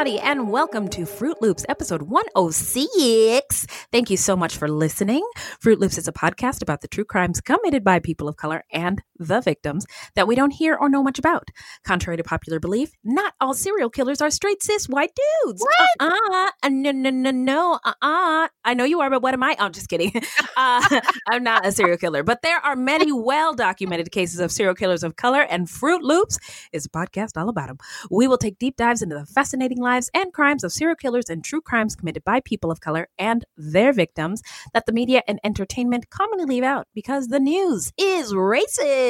Everybody, and welcome to Fruit Loops, episode 106. Thank you so much for listening. Fruit Loops is a podcast about the true crimes committed by people of color and the victims that we don't hear or know much about. Contrary to popular belief, not all serial killers are straight cis white dudes. What? Uh-uh. No, no, no, no. Uh-uh. I know you are, but what am I? Oh, I'm just kidding. Uh, I'm not a serial killer, but there are many well documented cases of serial killers of color, and Fruit Loops is a podcast all about them. We will take deep dives into the fascinating lives and crimes of serial killers and true crimes committed by people of color and their victims that the media and entertainment commonly leave out because the news is racist.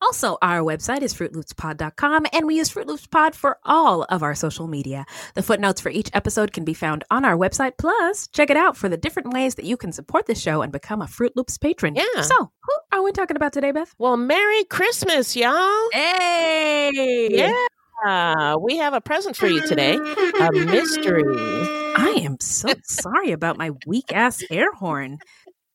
Also, our website is fruitloopspod.com and we use Fruit Loops Pod for all of our social media. The footnotes for each episode can be found on our website. Plus, check it out for the different ways that you can support the show and become a Fruit Loops patron. Yeah. So, who are we talking about today, Beth? Well, Merry Christmas, y'all! Hey! Yeah, we have a present for you today a mystery. I am so sorry about my weak ass air horn.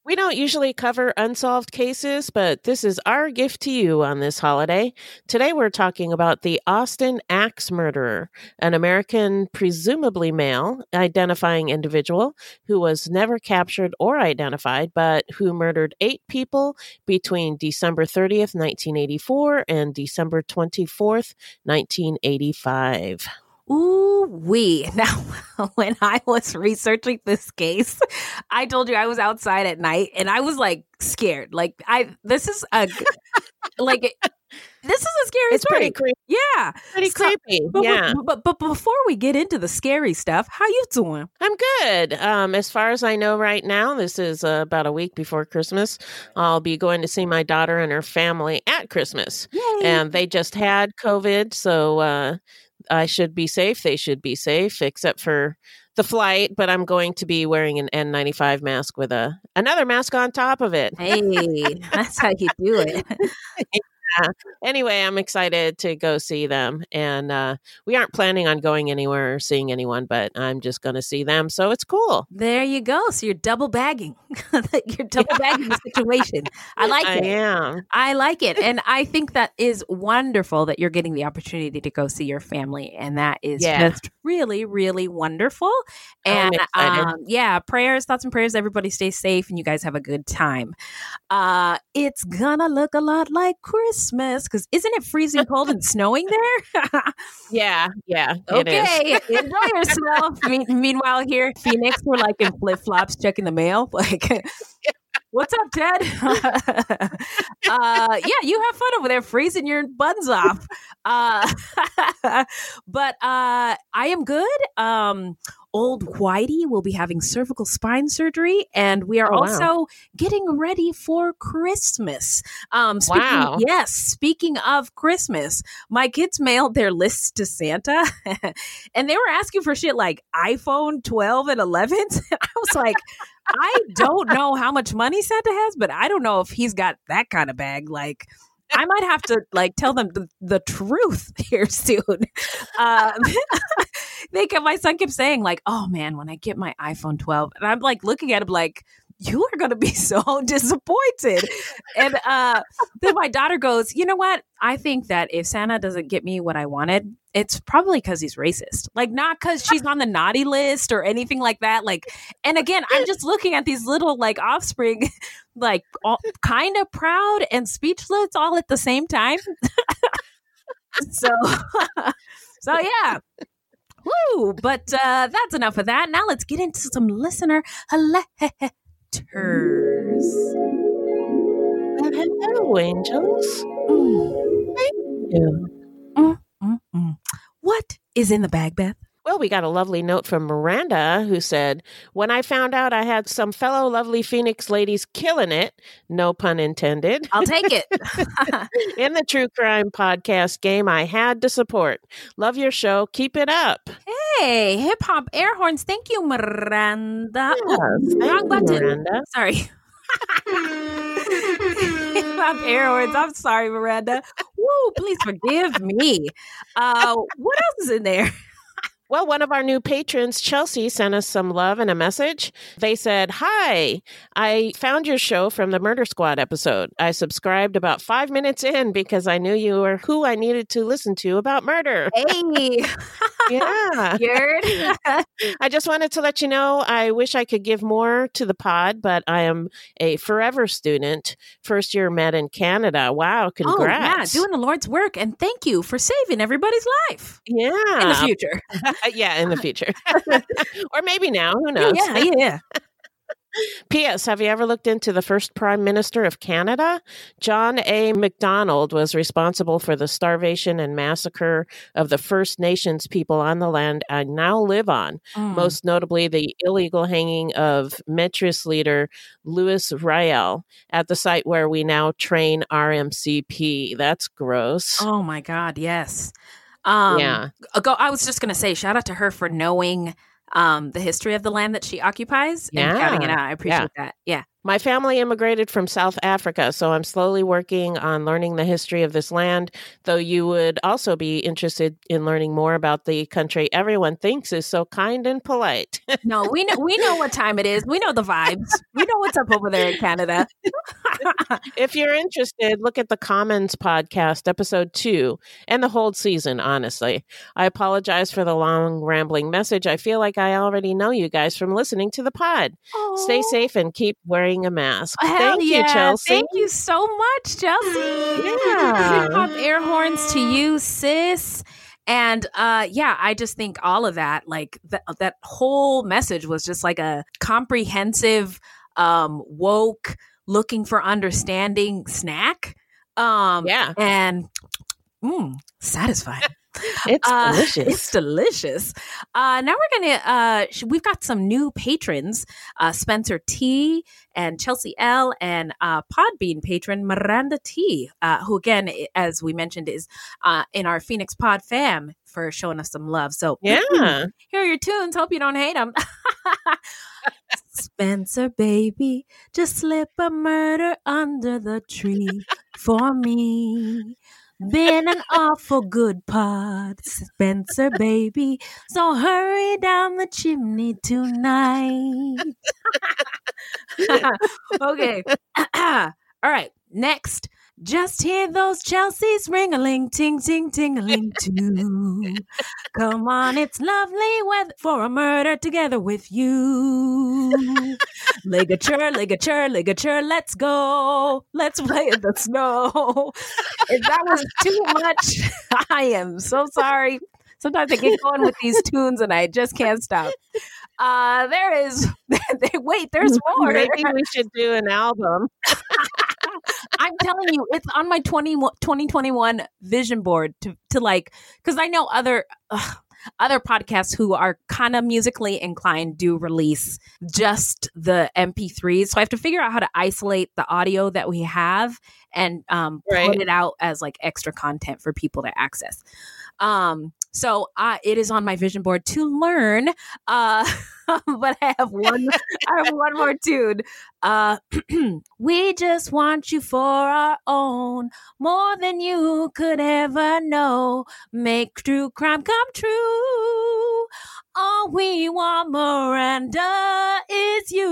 We don't usually cover unsolved cases, but this is our gift to you on this holiday. Today we're talking about the Austin Axe murderer, an American, presumably male, identifying individual who was never captured or identified, but who murdered eight people between December 30th, 1984 and December 24th, 1985. Ooh, wee. Now, when I was researching this case, I told you I was outside at night and I was like scared. Like, I, this is a, like, this is a scary It's story. pretty creepy. Yeah. Pretty So- creepy. But, yeah. but, but, but before we get into the scary stuff, how you doing? I'm good. Um, as far as I know right now, this is uh, about a week before Christmas. I'll be going to see my daughter and her family at Christmas. Yay. And they just had COVID, so uh, I should be safe. They should be safe, except for the flight. But I'm going to be wearing an N95 mask with a another mask on top of it. hey, that's how you do it. Anyway, I'm excited to go see them. And uh, we aren't planning on going anywhere or seeing anyone, but I'm just going to see them. So it's cool. There you go. So you're double bagging. you're double bagging the situation. I like I it. am. I like it. And I think that is wonderful that you're getting the opportunity to go see your family. And that is Yeah. just really, really wonderful. And um, yeah, prayers, thoughts, and prayers. Everybody stay safe and you guys have a good time. Uh, it's gonna look a lot like Christmas because isn't it freezing cold and snowing there? Yeah, yeah. it is. okay, enjoy yourself. Me- meanwhile, here, Phoenix, we're like in flip flops checking the mail. Like, what's up, Ted? uh, yeah, you have fun over there freezing your buns off. Uh, but uh, I am good. Um, old Whitey will be having cervical spine surgery, and we are Oh, wow. also getting ready for Christmas. Um, speaking, Wow. Yes, speaking of Christmas, my kids mailed their lists to Santa, and they were asking for shit like iPhone 12 and 11s. I was like, I don't know how much money Santa has, but I don't know if he's got that kind of bag. Like, I might have to like tell them the, the truth here soon. Um, they kept my son kept saying like, "Oh man, when I get my iPhone 12," and I'm like looking at him like, "You are gonna be so disappointed." And uh, then my daughter goes, "You know what? I think that if Santa doesn't get me what I wanted, it's probably because he's racist. Like not because she's on the naughty list or anything like that. Like, and again, I'm just looking at these little like offspring." Like kind of proud and speechless all at the same time. so, so yeah, Woo! But uh, that's enough of that. Now let's get into some listener letters. Hello, angels. Mm, mm, mm. What is in the bag, Beth? Well, we got a lovely note from Miranda who said, When I found out I had some fellow lovely Phoenix ladies killing it, no pun intended, I'll take it. in the true crime podcast game, I had to support. Love your show. Keep it up. hey, hip hop air horns. Thank you, Miranda. Oh, wrong button. Miranda. Sorry. hip hop air horns. I'm sorry, Miranda. Woo! Please forgive me. Uh, what else is in there? Well, one of our new patrons, Chelsea, sent us some love and a message. They said, Hi, I found your show from the Murder Squad episode. I subscribed about five minutes in because I knew you were who I needed to listen to about murder. Hey, Yeah. I just wanted to let you know I wish I could give more to the pod, but I am a forever student, first year med in Canada. Wow, congrats. Oh, yeah, doing the Lord's work. And thank you for saving everybody's life yeah. in the future. yeah, in the future. or maybe now, who knows? Yeah, yeah. P.S. Have you ever looked into the first Prime Minister of Canada? John A. MacDonald was responsible for the starvation and massacre of the First Nations people on the land I now live on, Mm. most notably the illegal hanging of Métis leader Louis Riel at the site where we now train RMCP. That's gross. Oh my God, yes. Um, yeah. Go, I was just gonna say, shout out to her for knowing um the history of the land that she occupies and counting it out. I appreciate that. Yeah. My family immigrated from South Africa, so I'm slowly working on learning the history of this land, though you would also be interested in learning more about the country everyone thinks is so kind and polite. No, we know we know what time it is. We know the vibes. We know what's up over there in Canada. if you're interested, look at the Commons podcast, episode two, and the whole season, honestly. I apologize for the long, rambling message. I feel like I already know you guys from listening to the pod. Stay safe and keep wearing a mask. Thank yeah. you, Chelsea. Thank you so much, Chelsea. Yeah. Hip hop air horns to you, sis. And uh yeah, I just think all of that, like that that whole message was just like a comprehensive, um, woke, looking for understanding snack. Um Yeah. and mm, satisfying. It's Uh, delicious. It's delicious. Uh, now we're gonna. Uh, we've got some new patrons: uh, Spencer T and Chelsea L and uh, Podbean patron Miranda T, uh, who again, as we mentioned, is uh, in our Phoenix Pod fam for showing us some love. So yeah. here are your tunes. Hope you don't hate them. Spencer, baby, just slip a murder under the tree. for me. Been an awful good pod, Spencer, baby. So hurry down the chimney tonight. okay. All right. Next. Just hear those Chelsea's ring a ling ting ting ting a ling too. Come on, it's lovely weather for a murder together with you. Ligature, ligature, ligature, let's go. Let's play in the snow. If that was too much, I am so sorry. Sometimes I get going with these tunes and I just can't stop. Uh, there is, wait, there's more. Maybe we should do an album. I'm telling you, it's on my 20, 2021 vision board to, to like, because I know other. Uh, other podcasts who are kind of musically inclined do release just the MP3s. So I have to figure out how to isolate the audio that we have and um, Right. put it out as like extra content for people to access. Um, so uh, it is on my vision board to learn. Uh, but I have one. I have one more tune. Uh, we just want you for our own, more than you could ever know. Make true crime come true. All we want, Miranda, is you,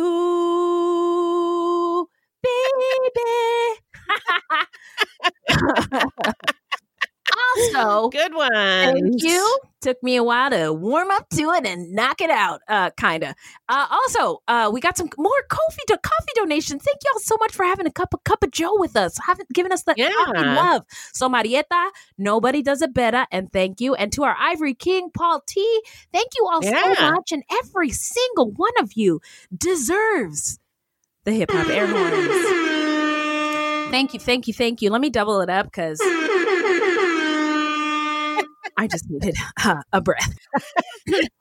baby. also, Good one. Thank you. Took me a while to warm up to it and knock it out, uh, kind of. Uh, also, uh, we got some more coffee do- coffee donations. Thank y'all so much for having a cup of cup of Joe with us, having given us the Yeah. love. So Marietta, nobody does it better, and thank you. And to our Ivory King, Paul T, thank you all Yeah. so much. And every single one of you deserves the hip hop air horns. Thank you, thank you, thank you. Let me double it up because I just needed uh, a breath.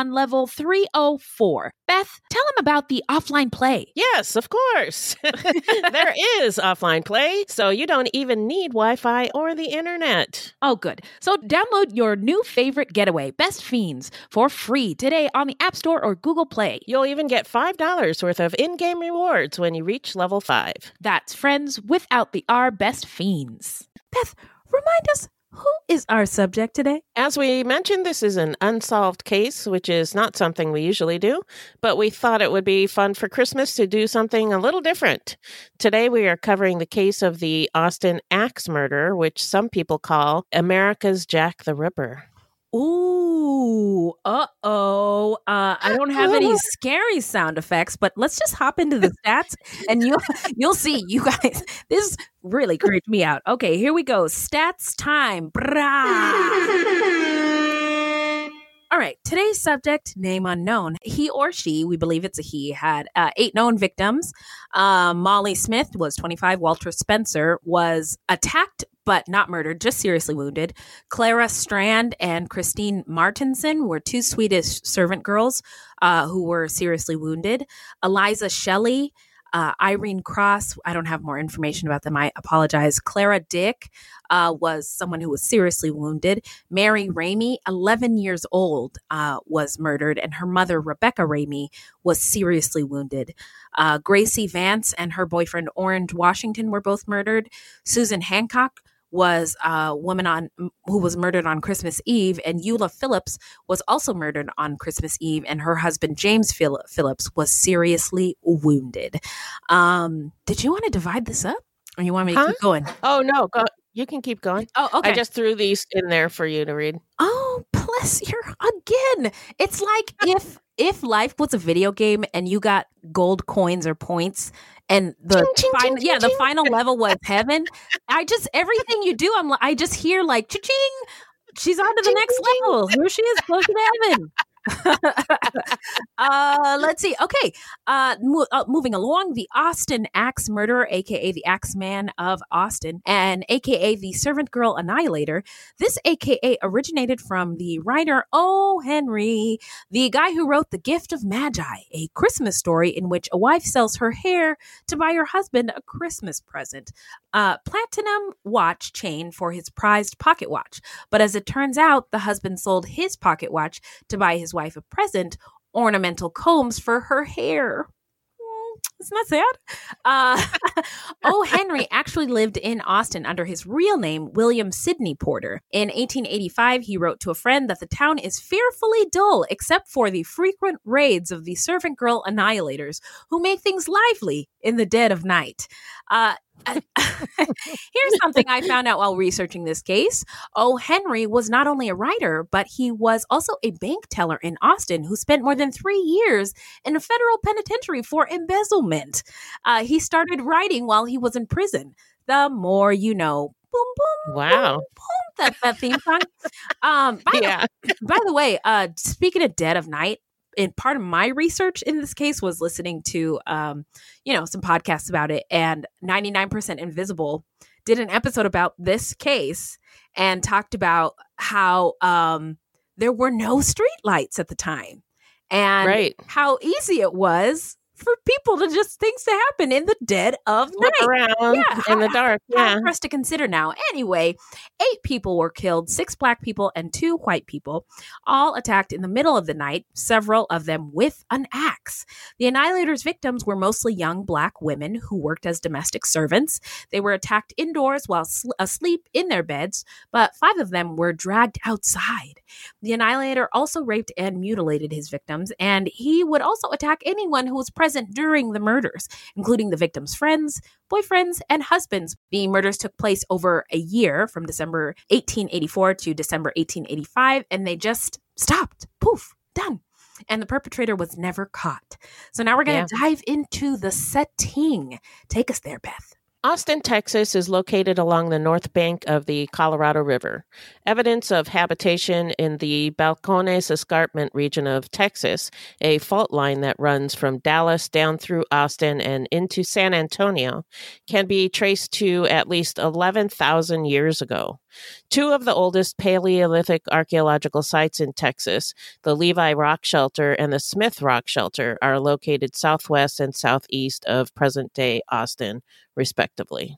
level 304. Beth, tell him about the offline play. Yes, of course. there is offline play, so you don't even need Wi Fi or the internet. Oh, good. So download your new favorite getaway, Best Fiends, for free today on the App Store or Google Play. You'll even get $5 worth of in game rewards when you reach level 5. That's friends without the R Best Fiends. Beth, remind us Who is our subject today? As we mentioned, this is an unsolved case, which is not something we usually do, but we thought it would be fun for Christmas to do something a little different. Today, we are covering the case of the Austin Axe murder, which some people call America's Jack the Ripper. Ooh, uh oh. Uh, I don't have any scary sound effects, but let's just hop into the stats, and you'll you'll see. You guys, this really creeped me out. Okay, here we go. Stats time. All right, today's subject, name unknown. He or she, we believe it's a he, had uh, eight known victims. Uh, Molly Smith was 25. Walter Spencer was attacked but not murdered, just seriously wounded. Clara Strand and Christine Martinson were two Swedish servant girls uh, who were seriously wounded. Eliza Shelley uh, Irene Cross, I don't have more information about them. I apologize. Clara Dick uh, was someone who was seriously wounded. Mary Ramey, 11 years old, uh, was murdered, and her mother, Rebecca Ramey, was seriously wounded. Uh, Gracie Vance and her boyfriend, Orange Washington, were both murdered. Susan Hancock was a woman on who was murdered on Christmas Eve, and Eula Phillips was also murdered on Christmas Eve, and her husband James Phillips was seriously wounded. Um, did you want to divide this up, or you want me to Huh? keep going? Oh, no, go, you can keep going. Oh, okay. I just threw these in there for you to read. Oh, bless your again. It's like if if life was a video game and you got gold coins or points and the Ching, ching, final, ching, yeah, ching, the final level was heaven. I just everything you do, I'm like I just hear like cha-ching. She's on to the Ching, next ching, ching. level. Here she is, close to heaven. uh, let's see. Okay, uh, mo- uh, moving along, the Austin Axe Murderer, aka the Axe Man of Austin, and aka the Servant Girl Annihilator. This AKA originated from the writer O. Henry, the guy who wrote The Gift of Magi, a Christmas story in which a wife sells her hair to buy her husband a Christmas present, a platinum watch chain for his prized pocket watch. But as it turns out, the husband sold his pocket watch to buy his wife a present, ornamental combs for her hair. Hmm, Isn't that sad? Uh, o. Henry actually lived in Austin under his real name, William Sidney Porter. In 1885, he wrote to a friend that the town is fearfully dull except for the frequent raids of the servant girl annihilators who make things lively in the dead of night. Uh, Here's something I found out while researching this case. O. Henry was not only a writer, but he was also a bank teller in Austin who spent more than three years in a federal penitentiary for embezzlement. Uh, he started writing while he was in prison. The more you know. Boom, boom, Wow. boom, boom. That, that theme song. Um, by, Yeah. the, by the way, uh, speaking of Dead of Night, and part of my research in this case was listening to um, you know some podcasts about it and 99% invisible did an episode about this case and talked about how um, there were no street lights at the time and Right. how easy it was for people to just things to happen in the dead of Look night around Yeah, in the dark. Yeah. for us to consider now. Anyway, eight people were killed, six black people and two white people, all attacked in the middle of the night, several of them with an axe. The Annihilator's victims were mostly young black women who worked as domestic servants. They were attacked indoors while sl- asleep in their beds, but five of them were dragged outside. The Annihilator also raped and mutilated his victims, and he would also attack anyone who was present during the murders, including the victims' friends, boyfriends, and husbands. The murders took place over a year from December 1884 to December 1885, and they just stopped. Poof, done. And the perpetrator was never caught. So now we're going to dive into the setting. Take us there, Beth. Austin, Texas is located along the north bank of the Colorado River. Evidence of habitation in the Balcones Escarpment region of Texas, a fault line that runs from Dallas down through Austin and into San Antonio, can be traced to at least 11,000 years ago. Two of the oldest Paleolithic archaeological sites in Texas, the Levi Rock Shelter and the Smith Rock Shelter, are located southwest and southeast of present day Austin, respectively.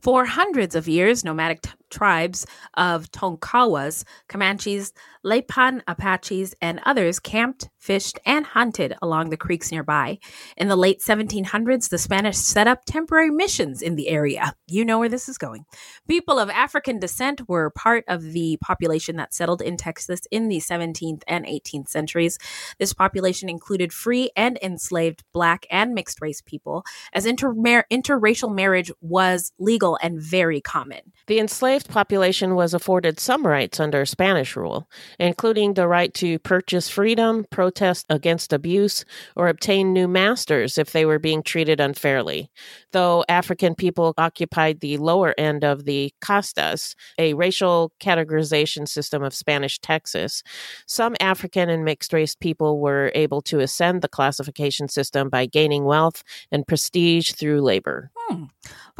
For hundreds of years, nomadic t- tribes of Tonkawas, Comanches, Lipan Apaches, and others camped, fished, and hunted along the creeks nearby. In the late 1700s, the Spanish set up temporary missions in the area. You know where this is going. People of African descent were part of the population that settled in Texas in the 17th and 18th centuries. This population included free and enslaved black and mixed race people, as intermar- interracial marriage was legal and very common. The enslaved population was afforded some rights under Spanish rule, including the right to purchase freedom, protest against abuse, or obtain new masters if they were being treated unfairly. Though African people occupied the lower end of the castas, a racial categorization system of Spanish Texas, some African and mixed race people were able to ascend the classification system by gaining wealth and prestige through labor. Hmm.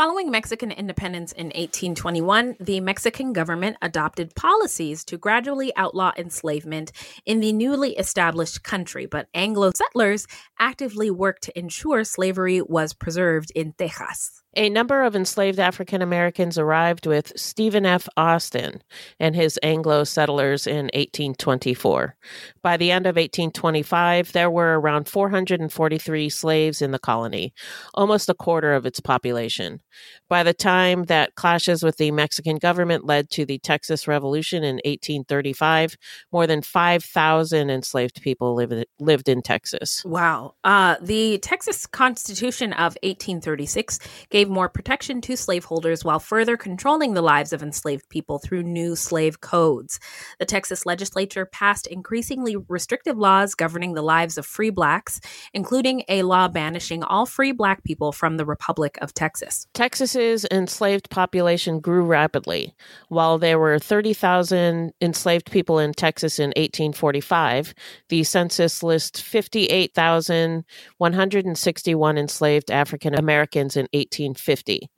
Following Mexican independence in 1821, the Mexican government adopted policies to gradually outlaw enslavement in the newly established country, but Anglo settlers actively worked to ensure slavery was preserved in Texas. A number of enslaved African Americans arrived with Stephen F. Austin and his Anglo settlers in 1824. By the end of 1825, there were around 443 slaves in the colony, almost a quarter of its population. By the time that clashes with the Mexican government led to the Texas Revolution in 1835, more than 5,000 enslaved people lived, lived in Texas. Wow. Uh, the Texas Constitution of 1836 gave more protection to slaveholders while further controlling the lives of enslaved people through new slave codes. The Texas legislature passed increasingly restrictive laws governing the lives of free blacks, including a law banishing all free black people from the Republic of Texas. Texas's enslaved population grew rapidly. While there were 30,000 enslaved people in Texas in 1845, the census lists 58,161 enslaved African Americans in 1850.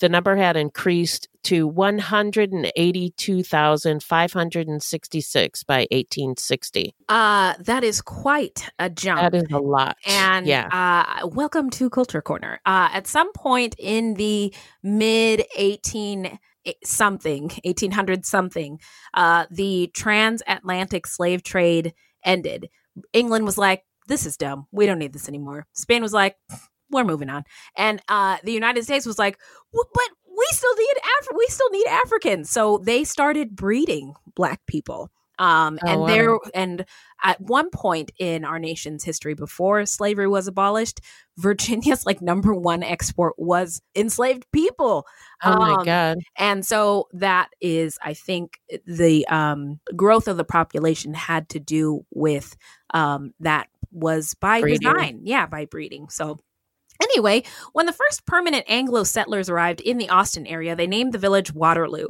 The number had increased to 182,566 by 1860. Uh, that is quite a jump. That is a lot. And yeah. uh, welcome to Culture Corner. Uh, at some point in the mid 18 something, 1800 something, uh, the transatlantic slave trade ended. England was like, this is dumb. We don't need this anymore. Spain was like, we're moving on. And uh, the United States was like, but we still need Af- we still need Africans. So they started breeding black people. Um, Oh, and wow. there and at one point in our nation's history before slavery was abolished, Virginia's like number one export was enslaved people. Oh my Um, God. And so that is, I think, the um, growth of the population had to do with um, that was by Breeding. design. Yeah, by breeding. So Anyway, when the first permanent Anglo settlers arrived in the Austin area, they named the village Waterloo.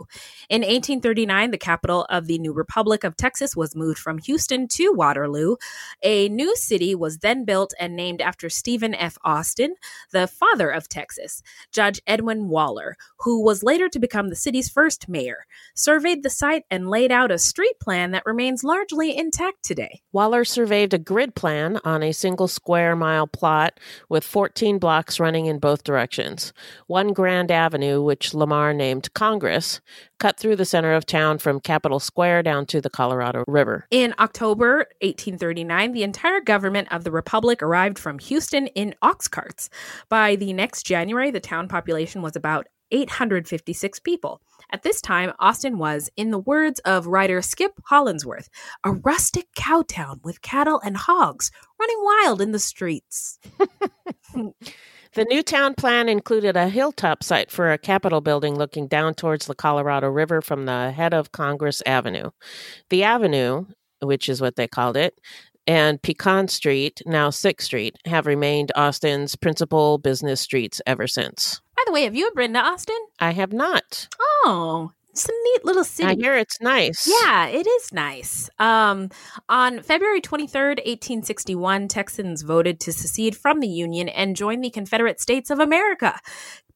In 1839, the capital of the new Republic of Texas was moved from Houston to Waterloo. A new city was then built and named after Stephen F. Austin, the father of Texas. Judge Edwin Waller, who was later to become the city's first mayor, surveyed the site and laid out a street plan that remains largely intact today. Waller surveyed a grid plan on a single square mile plot with 14 14 blocks running in both directions. One Grand Avenue, which Lamar named Congress, cut through the center of town from Capitol Square down to the Colorado River. In October 1839, the entire government of the Republic arrived from Houston in ox carts. By the next January, the town population was about 856 people. At this time, Austin was, in the words of writer Skip Hollandsworth, a rustic cow town with cattle and hogs running wild in the streets. The new town plan included a hilltop site for a Capitol building looking down towards the Colorado River from the head of Congress Avenue. The avenue, which is what they called it, and Pecan Street, now 6th Street, have remained Austin's principal business streets ever since. By the way, have you ever been to Austin? I have not. Oh, it's a neat little city. I hear it's nice. Yeah, it is nice. Um, on February 23rd, 1861, Texans voted to secede from the Union and join the Confederate States of America.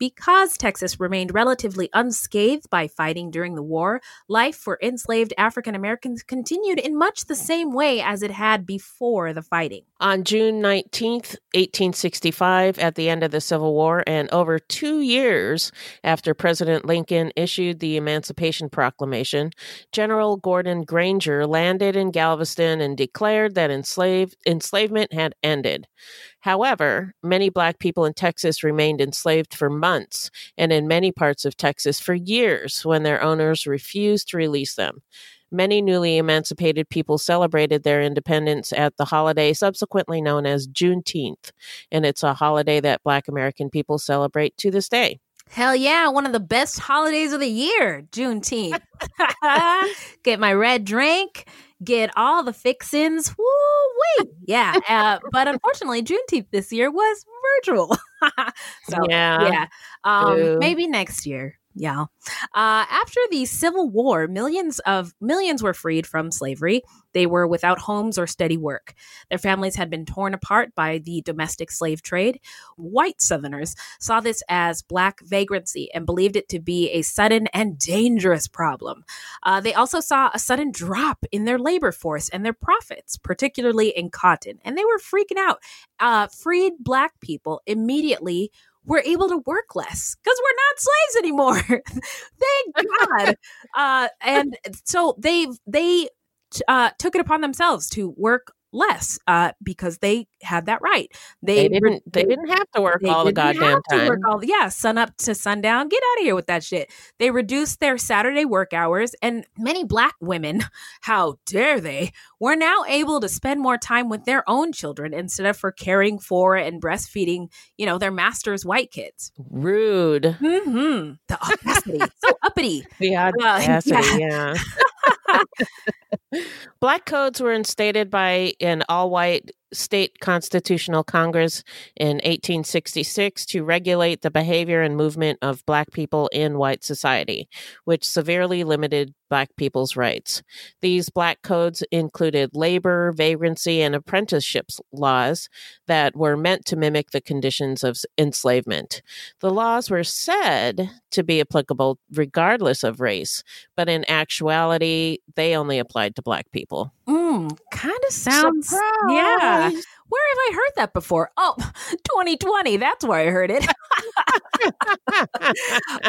Because Texas remained relatively unscathed by fighting during the war, life for enslaved African Americans continued in much the same way as it had before the fighting. On June 19th, 1865, at the end of the Civil War, and over two years after President Lincoln issued the Emancipation Proclamation, General Gordon Granger landed in Galveston and declared that enslavement had ended. However, many black people in Texas remained enslaved for months, and in many parts of Texas for years when their owners refused to release them. Many newly emancipated people celebrated their independence at the holiday subsequently known as Juneteenth, and it's a holiday that black American people celebrate to this day. Hell yeah, one of the best holidays of the year, Juneteenth. Get my red drink, get all the fixins. Woo wee. Yeah. Uh, but unfortunately, Juneteenth this year was virtual. so, Yeah. yeah. Um, maybe next year. Yeah. Uh, after the Civil War, millions of millions were freed from slavery. They were without homes or steady work. Their families had been torn apart by the domestic slave trade. White Southerners saw this as black vagrancy and believed it to be a sudden and dangerous problem. Uh, they also saw a sudden drop in their labor force and their profits, particularly in cotton, and they were freaking out. Uh, freed black people immediately were able to work less because we're not slaves anymore. Thank God. uh, and so they they uh, took it upon themselves to work less uh, because they had that right. They didn't- they didn't have to work all the goddamn have to work time. all- yeah, sun up to sundown. Get out of here with that shit. They reduced their Saturday work hours, and many black women, how dare they, were now able to spend more time with their own children instead of for caring for and breastfeeding, you know, their master's white kids. Rude. Mm-hmm. The audacity, so uppity. The Uh, audacity, yeah. Black codes were instated by an all white state constitutional Congress in 1866 to regulate the behavior and movement of Black people in white society, which severely limited Black people's rights. These Black codes included labor, vagrancy, and apprenticeships laws that were meant to mimic the conditions of enslavement. The laws were said to be applicable regardless of race, but in actuality, they only applied to Black people. Mm, kind of sounds. Yeah. Where have I heard that before? Oh, 2020. That's where I heard it.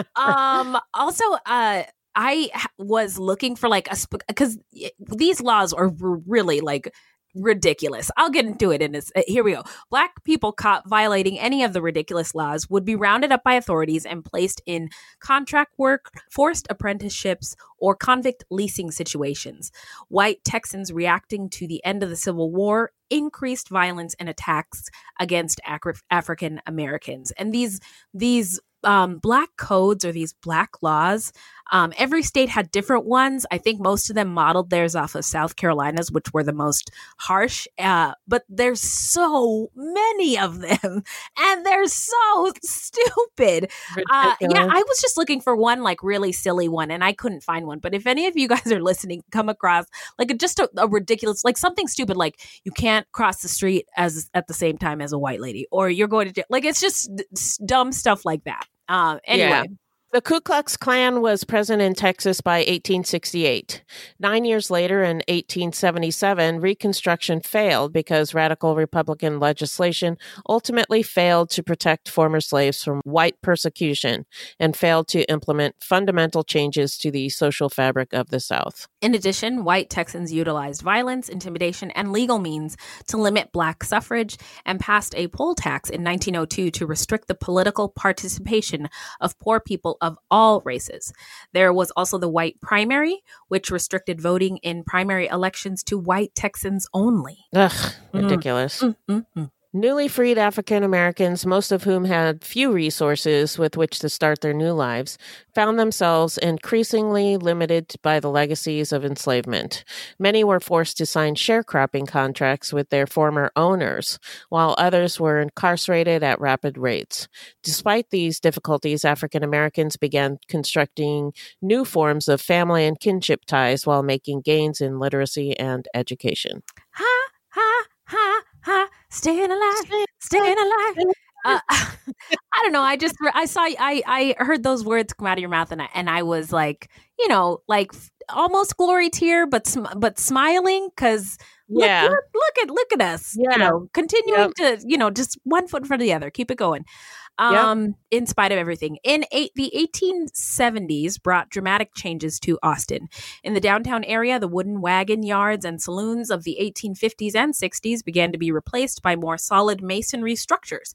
um. Also, uh, I was looking for like a because these laws are really like ridiculous. I'll get into it in this. uh, Here we go. Black people caught violating any of the ridiculous laws would be rounded up by authorities and placed in contract work, forced apprenticeships, or convict leasing situations. White Texans reacting to the end of the Civil War increased violence and attacks against African Americans. And these these um, black codes or these black laws, um, every state had different ones. I think most of them modeled theirs off of South Carolina's, which were the most harsh. Uh, but there's so many of them, and they're so stupid. Uh, yeah, I was just looking for one like really silly one, and I couldn't find one. But if any of you guys are listening, come across like a, just a, a ridiculous, like something stupid, like you can't cross the street as at the same time as a white lady, or you're going to jail. Like it's just dumb stuff like that. Uh, anyway. Yeah. The Ku Klux Klan was present in Texas by 1868. Nine years later, in 1877, Reconstruction failed because radical Republican legislation ultimately failed to protect former slaves from white persecution and failed to implement fundamental changes to the social fabric of the South. In addition, white Texans utilized violence, intimidation, and legal means to limit black suffrage and passed a poll tax in 1902 to restrict the political participation of poor people of all races. There was also the white primary, which restricted voting in primary elections to white Texans only. Ugh, Mm. ridiculous. Mm, mm, mm. Newly freed African Americans, most of whom had few resources with which to start their new lives, found themselves increasingly limited by the legacies of enslavement. Many were forced to sign sharecropping contracts with their former owners, while others were incarcerated at rapid rates. Despite these difficulties, African Americans began constructing new forms of family and kinship ties while making gains in literacy and education. Ha, ha, ha. Staying alive, staying alive. Uh, I don't know. I just I saw I I heard those words come out of your mouth, and I and I was like, you know, like almost glory tear, but sm- but smiling because look, Yeah. look, look at look at us, Yeah. you know, continuing to you know just one foot in front of the other, keep it going. Um, in spite of everything, in eight, the 1870s brought dramatic changes to Austin. In the downtown area, the wooden wagon yards and saloons of the 1850s and 60s began to be replaced by more solid masonry structures.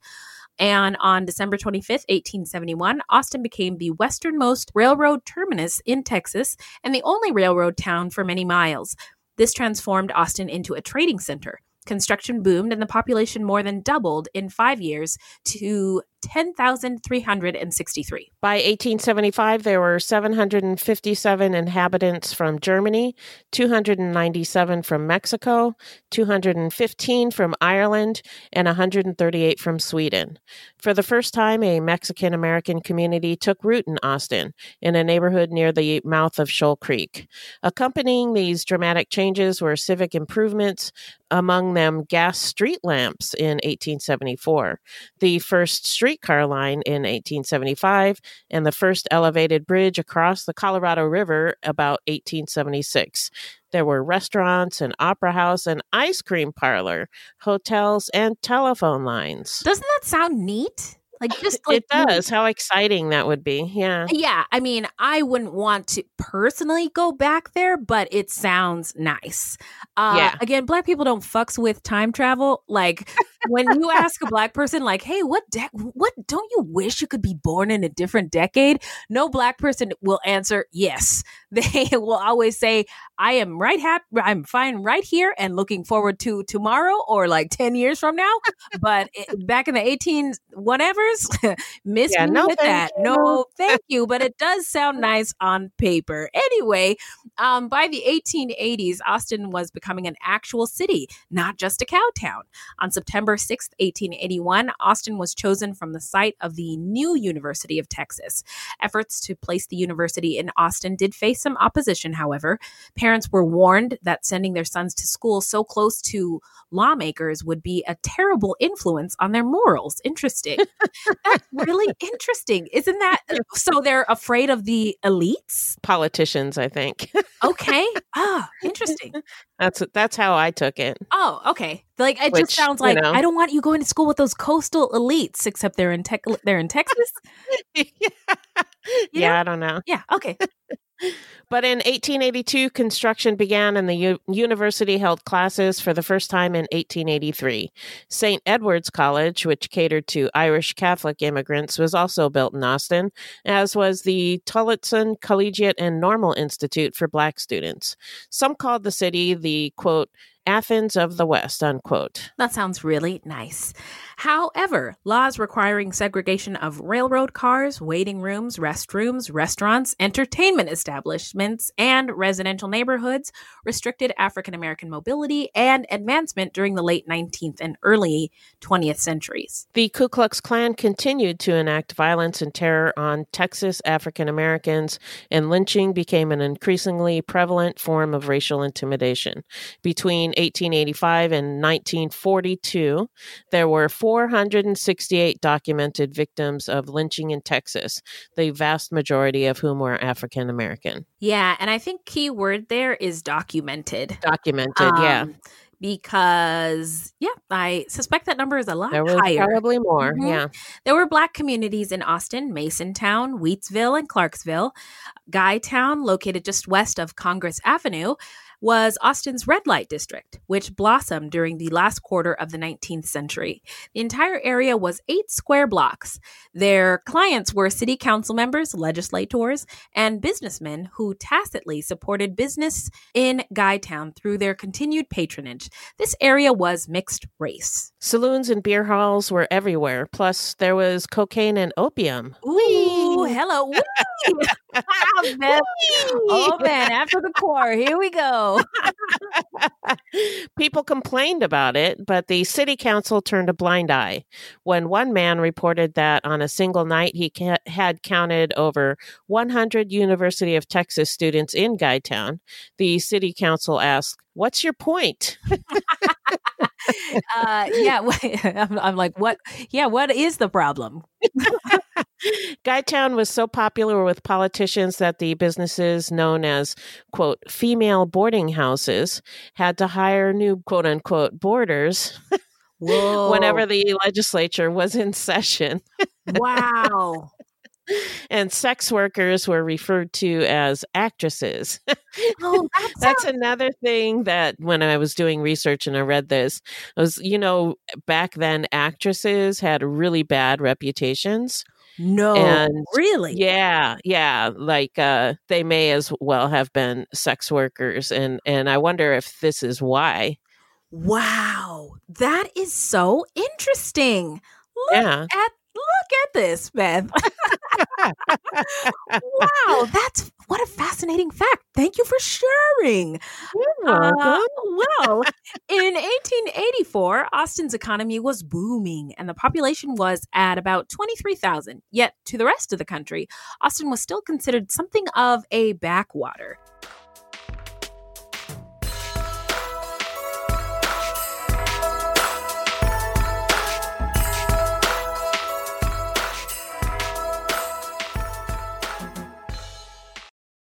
And on December 25th, 1871, Austin became the westernmost railroad terminus in Texas and the only railroad town for many miles. This transformed Austin into a trading center. Construction boomed and the population more than doubled in five years to 10,363. By 1875, there were 757 inhabitants from Germany, 297 from Mexico, 215 from Ireland, and 138 from Sweden. For the first time, a Mexican American community took root in Austin, in a neighborhood near the mouth of Shoal Creek. Accompanying these dramatic changes were civic improvements, among them gas street lamps in 1874, the first streetcar line in 1875, and the first elevated bridge across the Colorado River about 1876. There were restaurants, an opera house, an ice cream parlor, hotels, and telephone lines. Doesn't that sound neat? Like just like it does. How exciting that would be. Yeah. Yeah, I mean, I wouldn't want to personally go back there, but it sounds nice. Uh, Yeah. Again, black people don't fucks with time travel. Like when you ask a black person, like, "Hey, what de- what don't you wish you could be born in a different decade?" No black person will answer yes. They will always say, "I am right happy. I'm fine right here and looking forward to tomorrow or like ten years from now." But it, back in the eighteen whatevers, miss Yeah, me no with that. you. No, thank you, but it does sound nice on paper. Anyway, um, by the 1880s, Austin was becoming an actual city, not just a cow town. On September 6, 1881, Austin was chosen from the site of the new University of Texas. Efforts to place the university in Austin did face some opposition, however. Parents were warned that sending their sons to school so close to lawmakers would be a terrible influence on their morals. Interesting. That's really interesting. Isn't that so? They're afraid of the elites? Politicians, I think. Okay. Ah, interesting. that's that's how I took it. Oh, okay. Like it Which, just sounds you like know. I don't want you going to school with those coastal elites, except they're in tech. They're in Texas. You yeah. I don't know. Yeah. Okay. But in 1882, construction began and the u- university held classes for the first time in 1883. St. Edward's College, which catered to Irish Catholic immigrants, was also built in Austin, as was the Tillotson Collegiate and Normal Institute for Black students. Some called the city the, quote, Athens of the West, unquote. That sounds really nice. However, laws requiring segregation of railroad cars, waiting rooms, restrooms, restaurants, entertainment establishments, and residential neighborhoods restricted African American mobility and advancement during the late 19th and early 20th centuries. The Ku Klux Klan continued to enact violence and terror on Texas African Americans, and lynching became an increasingly prevalent form of racial intimidation. Between 1885 and 1942, there were 468 documented victims of lynching in Texas, the vast majority of whom were African American. Yeah, and I think key word there is documented. Documented, yeah. Um, Because yeah, I suspect that number is a lot higher. probably more, Mhm. yeah. There were black communities in Austin, Masontown, Wheatsville, and Clarksville. Guytown, located just west of Congress Avenue, was Austin's red light district, which blossomed during the last quarter of the 19th century. The entire area was eight square blocks. Their clients were city council members, legislators, and businessmen who tacitly supported business in Guytown through their continued patronage. This area was mixed race. Saloons and beer halls were everywhere. Plus, there was cocaine and opium. Ooh, hello. Whee! Beth. Oh man, after the core, here we go. People complained about it, but the city council turned a blind eye. When one man reported that on a single night he ca- had counted over 100 University of Texas students in Guytown, the city council asked, What's your point? Uh, yeah, I'm, I'm like, what? Yeah, what is the problem? Guytown was so popular with politicians that the businesses known as, quote, female boarding houses had to hire new, quote unquote, boarders whenever the legislature was in session. wow. And sex workers were referred to as actresses. Oh, that That's another thing that when I was doing research and I read this, was you know, back then actresses had really bad reputations. No, and really? Yeah, yeah. Like uh they may as well have been sex workers and and I wonder if this is why. Wow, that is so interesting. Look Yeah. at look at this, Beth. wow, that's what a fascinating fact. Thank you for sharing. Uh, well, in 1884, Austin's economy was booming and the population was at about 23,000. Yet, to the rest of the country, Austin was still considered something of a backwater.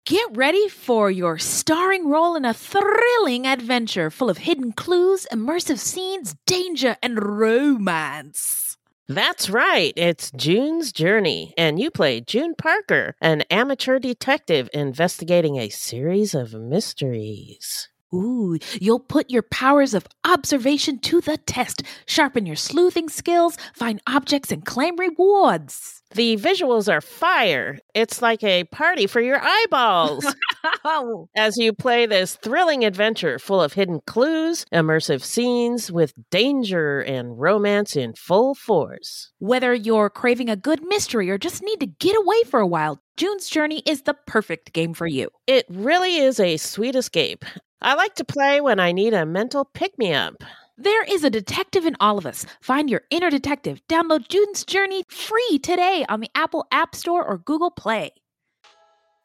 Get ready for your starring role in a thrilling adventure full of hidden clues, immersive scenes, danger, and romance. That's right. It's June's Journey, and you play June Parker, an amateur detective investigating a series of mysteries. Ooh, you'll put your powers of observation to the test, sharpen your sleuthing skills, find objects, and claim rewards. The visuals are fire. It's like a party for your eyeballs. As you play this thrilling adventure full of hidden clues, immersive scenes with danger and romance in full force. Whether you're craving a good mystery or just need to get away for a while, June's Journey is the perfect game for you. It really is a sweet escape. I like to play when I need a mental pick me up. There is a detective in all of us. Find your inner detective. Download June's Journey free today on the Apple App Store or Google Play.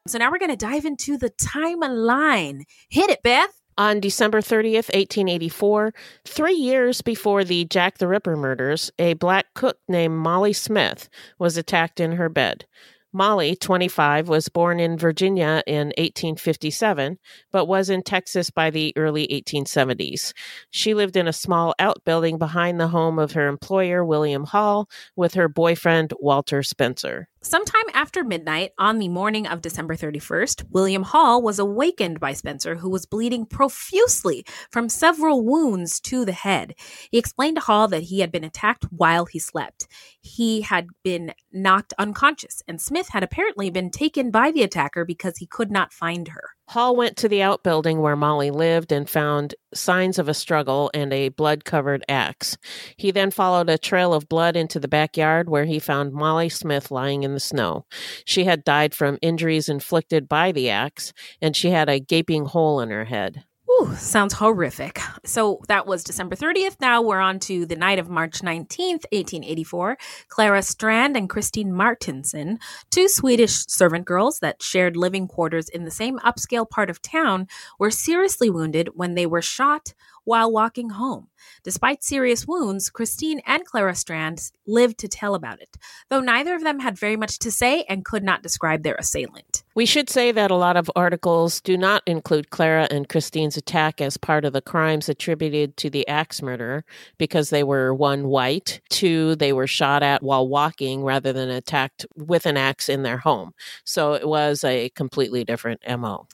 So now we're going to dive into the timeline. Hit it, Beth. On December 30th, 1884, three years before the Jack the Ripper murders, a black cook named Molly Smith was attacked in her bed. Molly, 25, was born in Virginia in 1857, but was in Texas by the early 1870s. She lived in a small outbuilding behind the home of her employer, William Hall, with her boyfriend, Walter Spencer. Sometime after midnight on the morning of December 31st, William Hall was awakened by Spencer, who was bleeding profusely from several wounds to the head. He explained to Hall that he had been attacked while he slept. He had been knocked unconscious, and Smith had apparently been taken by the attacker because he could not find her. Hall went to the outbuilding where Molly lived and found signs of a struggle and a blood covered axe. He then followed a trail of blood into the backyard where he found Molly Smith lying in the snow. She had died from injuries inflicted by the axe, and she had a gaping hole in her head. Ooh, sounds horrific. So that was December 30th. Now we're on to the night of March 19th, 1884. Clara Strand and Christine Martinson, two Swedish servant girls that shared living quarters in the same upscale part of town, were seriously wounded when they were shot while walking home. Despite serious wounds, Christine and Clara Strand lived to tell about it, though neither of them had very much to say and could not describe their assailant. We should say that a lot of articles do not include Clara and Christine's attack as part of the crimes attributed to the axe murder because they were one, white, two, they were shot at while walking rather than attacked with an axe in their home. So it was a completely different MO.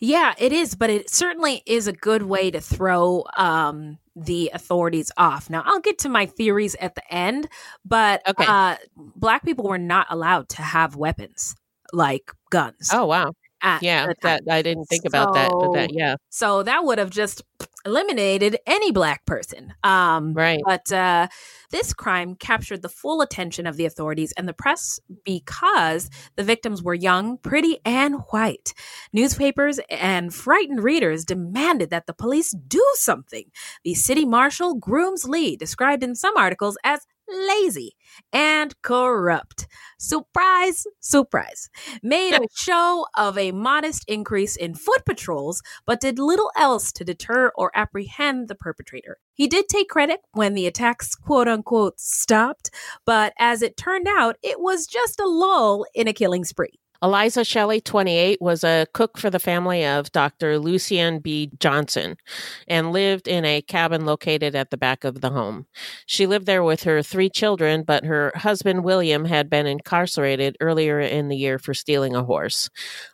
Yeah, it is, but it certainly is a good way to throw um, the authorities off. Now, I'll get to my theories at the end, but Okay. uh, black people were not allowed to have weapons like guns. Oh, wow. Yeah, that. I didn't think about that, but that yeah. So that would have just eliminated any black person. Um, right. But uh, this crime captured the full attention of the authorities and the press because the victims were young, pretty, and white. Newspapers and frightened readers demanded that the police do something. The city marshal, Grooms Lee, described in some articles as lazy and corrupt. Surprise, surprise. Made a show of a modest increase in foot patrols, but did little else to deter or apprehend the perpetrator. He did take credit when the attacks, quote unquote, stopped, but as it turned out, it was just a lull in a killing spree. Eliza Shelley, 28, was a cook for the family of Dr. Lucien B. Johnson and lived in a cabin located at the back of the home. She lived there with her three children, but her husband, William, had been incarcerated earlier in the year for stealing a horse.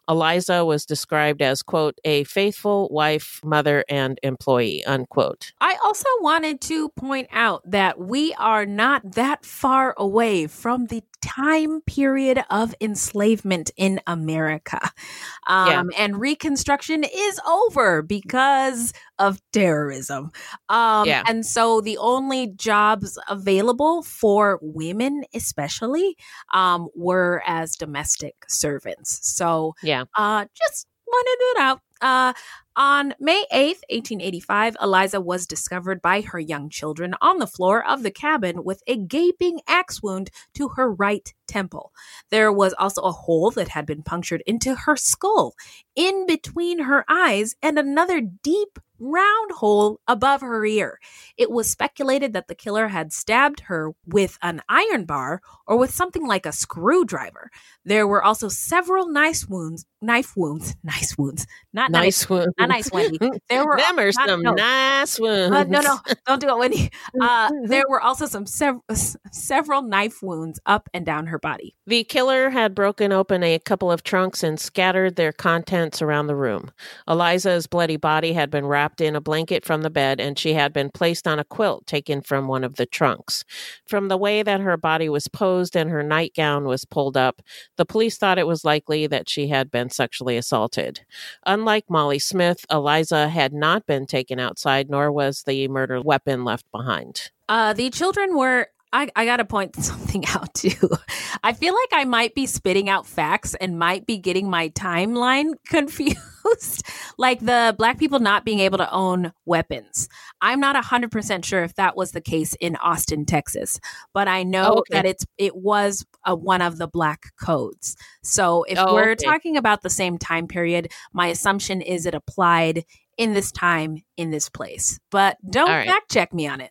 Eliza was described as, quote, a faithful wife, mother, and employee, unquote. I also wanted to point out that we are not that far away from the time period of enslavement in America. Um, And Reconstruction is over because of terrorism. Um, Yeah. And so the only jobs available for women, especially, um, were as domestic servants. So yeah. uh, just wanted it out. Uh, on May 8th, 1885, Eliza was discovered by her young children on the floor of the cabin with a gaping axe wound to her right temple. There was also a hole that had been punctured into her skull, in between her eyes, and another deep, round hole above her ear. It was speculated that the killer had stabbed her with an iron bar or with something like a screwdriver. There were also several nice wounds, knife wounds, nice wounds, not nice, Nice wounds. not nice, Wendy. There were Them are not- some no. nice wounds. Uh, no, no, don't do it, Wendy. Uh, there were also some sev- several knife wounds up and down her body. The killer had broken open a couple of trunks and scattered their contents around the room. Eliza's bloody body had been wrapped in a blanket from the bed, and she had been placed on a quilt taken from one of the trunks. From the way that her body was posed and her nightgown was pulled up, the police thought it was likely that she had been sexually assaulted. Unlike Molly Smith, Eliza had not been taken outside, nor was the murder weapon left behind. Uh, the children were. I, I got to point something out too. I feel like I might be spitting out facts and might be getting my timeline confused. like the black people not being able to own weapons. I'm not 100% sure if that was the case in Austin, Texas, but I know Oh, okay. that it's it was uh one of the black codes. So if Oh, we're okay. talking about the same time period, my assumption is it applied in this time in this place. But don't right. fact check me on it.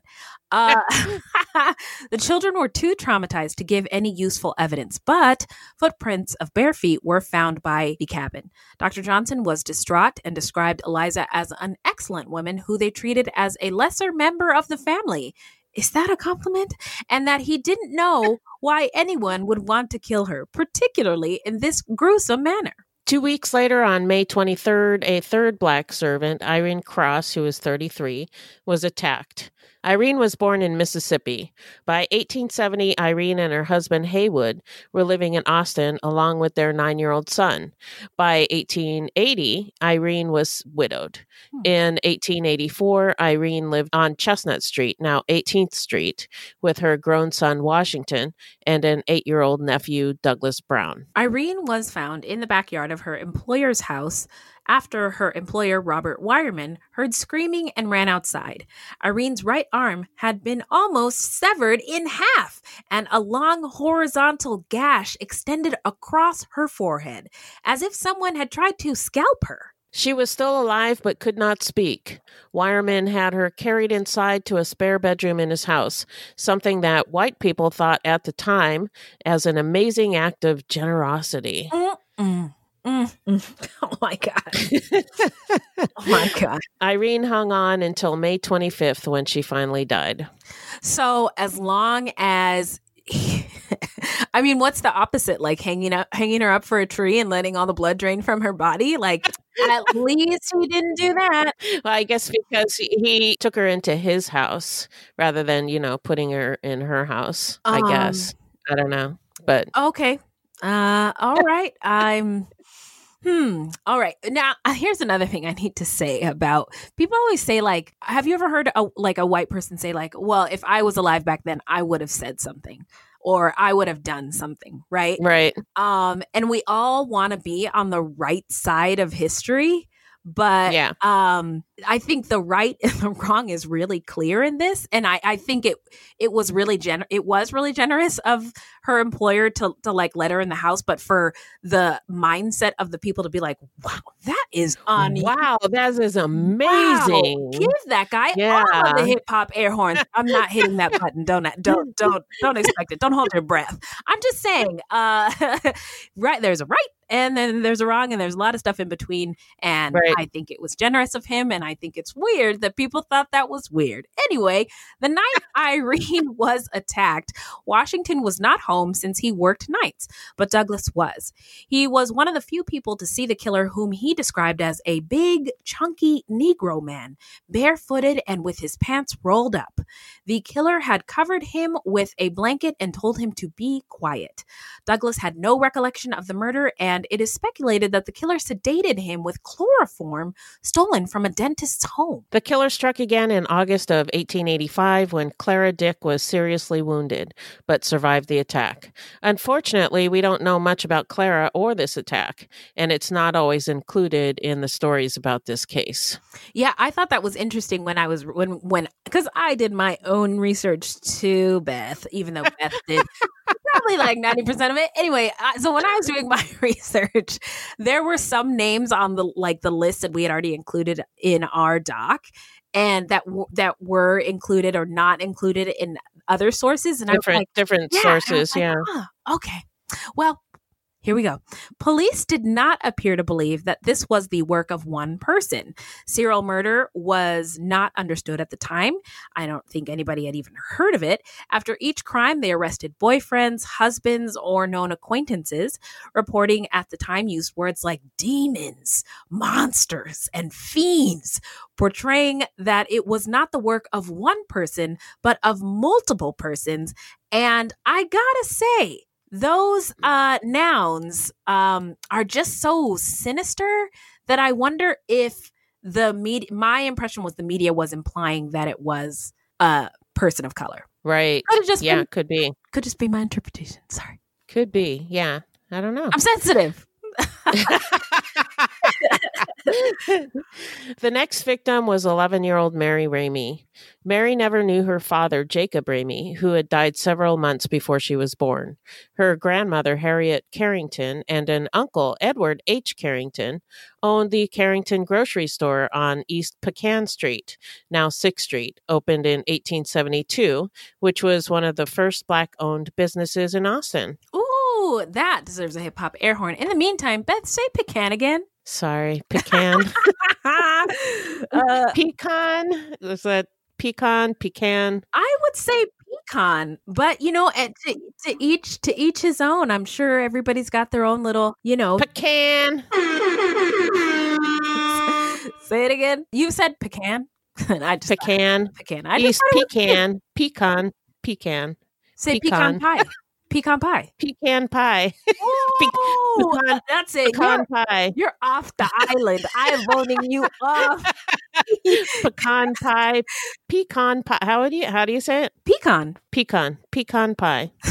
Uh, the children were too traumatized to give any useful evidence, but footprints of bare feet were found by the cabin. Dr. Johnson was distraught and described Eliza as an excellent woman who they treated as a lesser member of the family. Is that a compliment? And that he didn't know why anyone would want to kill her, particularly in this gruesome manner. Two weeks later, on May 23rd, a third black servant, Irene Cross, who was 33, was attacked. Irene was born in Mississippi. By 1870, Irene and her husband Haywood were living in Austin along with their nine year old son. By 1880, Irene was widowed. Hmm. In 1884, Irene lived on Chestnut Street, now 18th Street, with her grown son Washington and an eight year old nephew Douglas Brown. Irene was found in the backyard of her employer's house after her employer, Robert Wireman, heard screaming and ran outside. Irene's right arm had been almost severed in half, and a long horizontal gash extended across her forehead, as if someone had tried to scalp her. She was still alive but could not speak. Wireman had her carried inside to a spare bedroom in his house, something that white people thought at the time as an amazing act of generosity. Mm-mm. Mm-mm. Oh my god! oh my god! Irene hung on until May 25th when she finally died. So as long as I mean, what's the opposite? Like hanging up, hanging her up for a tree and letting all the blood drain from her body? Like, at least he didn't do that. Well, I guess because he, took her into his house rather than, you know, putting her in her house. I Um, guess. I don't know. But Okay. Uh, all right. I'm. Hmm. All right. Now, uh, here's another thing I need to say about people always say like, have you ever heard a, like a white person say like, well, if I was alive back then, I would have said something or I would have done something, right? Right. Um, and we all want to be on the right side of history, but Yeah. um, I think the right and the wrong is really clear in this, and I, I think it it was really gen it was really generous of her employer to to like let her in the house, but for the mindset of the people to be like, wow, that is on wow, that is Wow, amazing. give that guy all of the hip hop air horns. I'm not hitting that button. Don't don't don't don't expect it. Don't hold your breath. I'm just saying. Uh, right there's a right and then there's a wrong and there's a lot of stuff in between. And Right. I think it was generous of him, and I think it's weird that people thought that was weird. Anyway, the night Irene was attacked, Washington was not home since he worked nights, but Douglas was. He was one of the few people to see the killer, whom he described as a big, chunky Negro man, barefooted and with his pants rolled up. The killer had covered him with a blanket and told him to be quiet. Douglas had no recollection of the murder, and it is speculated that the killer sedated him with chloroform stolen from a dentist's home. The killer struck again in August of 1885 when Clara Dick was seriously wounded, but survived the attack. Unfortunately, we don't know much about Clara or this attack, and it's not always included in the stories about this case. Yeah, I thought that was interesting when I was when when because I did my own research too, Beth. Even though Beth did probably like ninety percent of it. Anyway, I, so when I was doing my research, there were some names on the like the list that we had already included in our doc, and that w- that were included or not included in other sources. And I was Different like, different yeah, and I was sources, like, yeah. "Ah, okay. Well, here we go. Police did not appear to believe that this was the work of one person. Serial murder was not understood at the time. I don't think anybody had even heard of it. After each crime, they arrested boyfriends, husbands, or known acquaintances. Reporting at the time used words like demons, monsters, and fiends, portraying that it was not the work of one person, but of multiple persons. And I gotta say, those uh nouns um are just so sinister that I wonder if the media my impression was the media was implying that it was a person of color. Right. Could have just yeah, been- could be. Could just be my interpretation. Sorry. Could be. Yeah. I don't know. I'm sensitive. the next victim was 11 year old Mary Ramey. Mary never knew her father, Jacob Ramey, who had died several months before she was born. Her grandmother, Harriet Carrington, and an uncle, Edward H. Carrington, owned the Carrington grocery store on East Pecan Street, now 6th Street, opened in 1872, which was one of the first black owned businesses in Austin. Ooh, that deserves a hip hop air horn. In the meantime, Beth, say pecan again. Sorry, pecan. Uh, pecan? Is that pecan? Pecan? I would say pecan, but you know, to, to each to each his own. I'm sure everybody's got their own little, you know, pecan. say it again. You said pecan. And I just Pecan. pecan. I just East was pecan. Pecan. Pecan. Say pecan, pie. Pecan pie. Pecan pie. Oh, pecan- that's it. Pecan You're, pie. you're off the island. I am voting you off. Pecan pie. Pecan pie. How do you how do you say it? Pecan. Pecan. Pecan pie.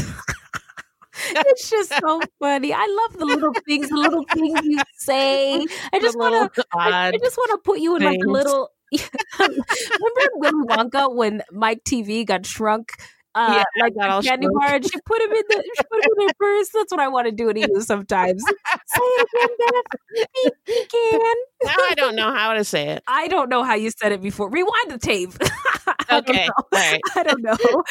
It's just so funny. I love the little things, the little things you say. I just want to. Oh, I, I just want to put you in like a things. little. Remember Willy Wonka when Mike Teavee got shrunk uh, Yeah, like a candy bar, and she put him in the she put him in her purse. That's what I want to do to you sometimes. Say it again, Beth. Pecan. Now I don't know how to say it. I don't know how you said it before. Rewind the tape. Okay, right. I don't know.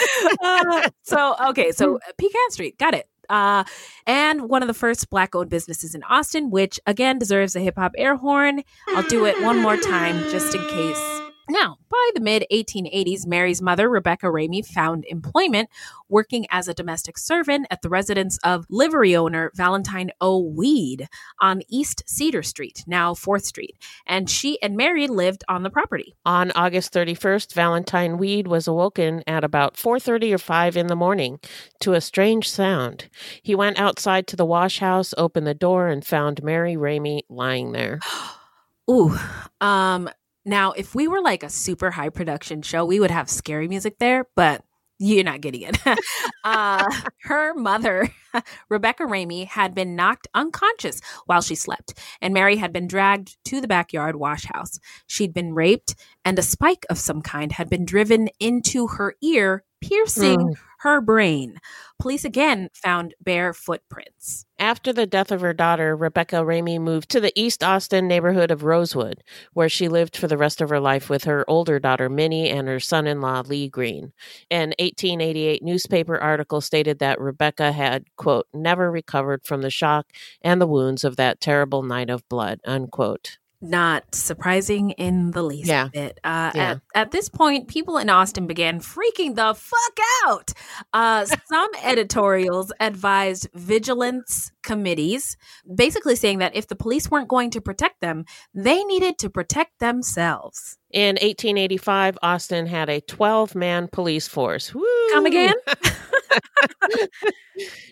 Uh, so okay, so uh, Pecan Street, got it. Uh, and one of the first black-owned businesses in Austin, which again deserves a hip hop air horn. I'll do it one more time just in case. Now, by the mid 1880s, Mary's mother, Rebecca Ramey, found employment working as a domestic servant at the residence of livery owner Valentine O. Weed on East Cedar Street, now 4th Street. And she and Mary lived on the property. On August 31st, Valentine Weed was awoken at about 4:30 or 5 in the morning to a strange sound. He went outside to the wash house, opened the door, and found Mary Ramey lying there. Ooh. Um now if we were like a super high production show, we would have scary music there, but you're not getting it. uh, her mother, Rebecca Ramey, had been knocked unconscious while she slept, and Mary had been dragged to the backyard wash house. She'd been raped, and a spike of some kind had been driven into her ear, piercing Mm. Her brain. Police again found bare footprints. After the death of her daughter, Rebecca Ramey moved to the East Austin neighborhood of Rosewood, where she lived for the rest of her life with her older daughter Minnie and her son in law Lee Green. An 1888 newspaper article stated that Rebecca had, quote, never recovered from the shock and the wounds of that terrible night of blood, unquote. Not surprising in the least Yeah. bit. Uh, Yeah. at, at this point, people in Austin began freaking the fuck out. Uh, some editorials advised vigilance committees, basically saying that if the police weren't going to protect them, they needed to protect themselves. In 1885, Austin had a 12 man police force. Come again?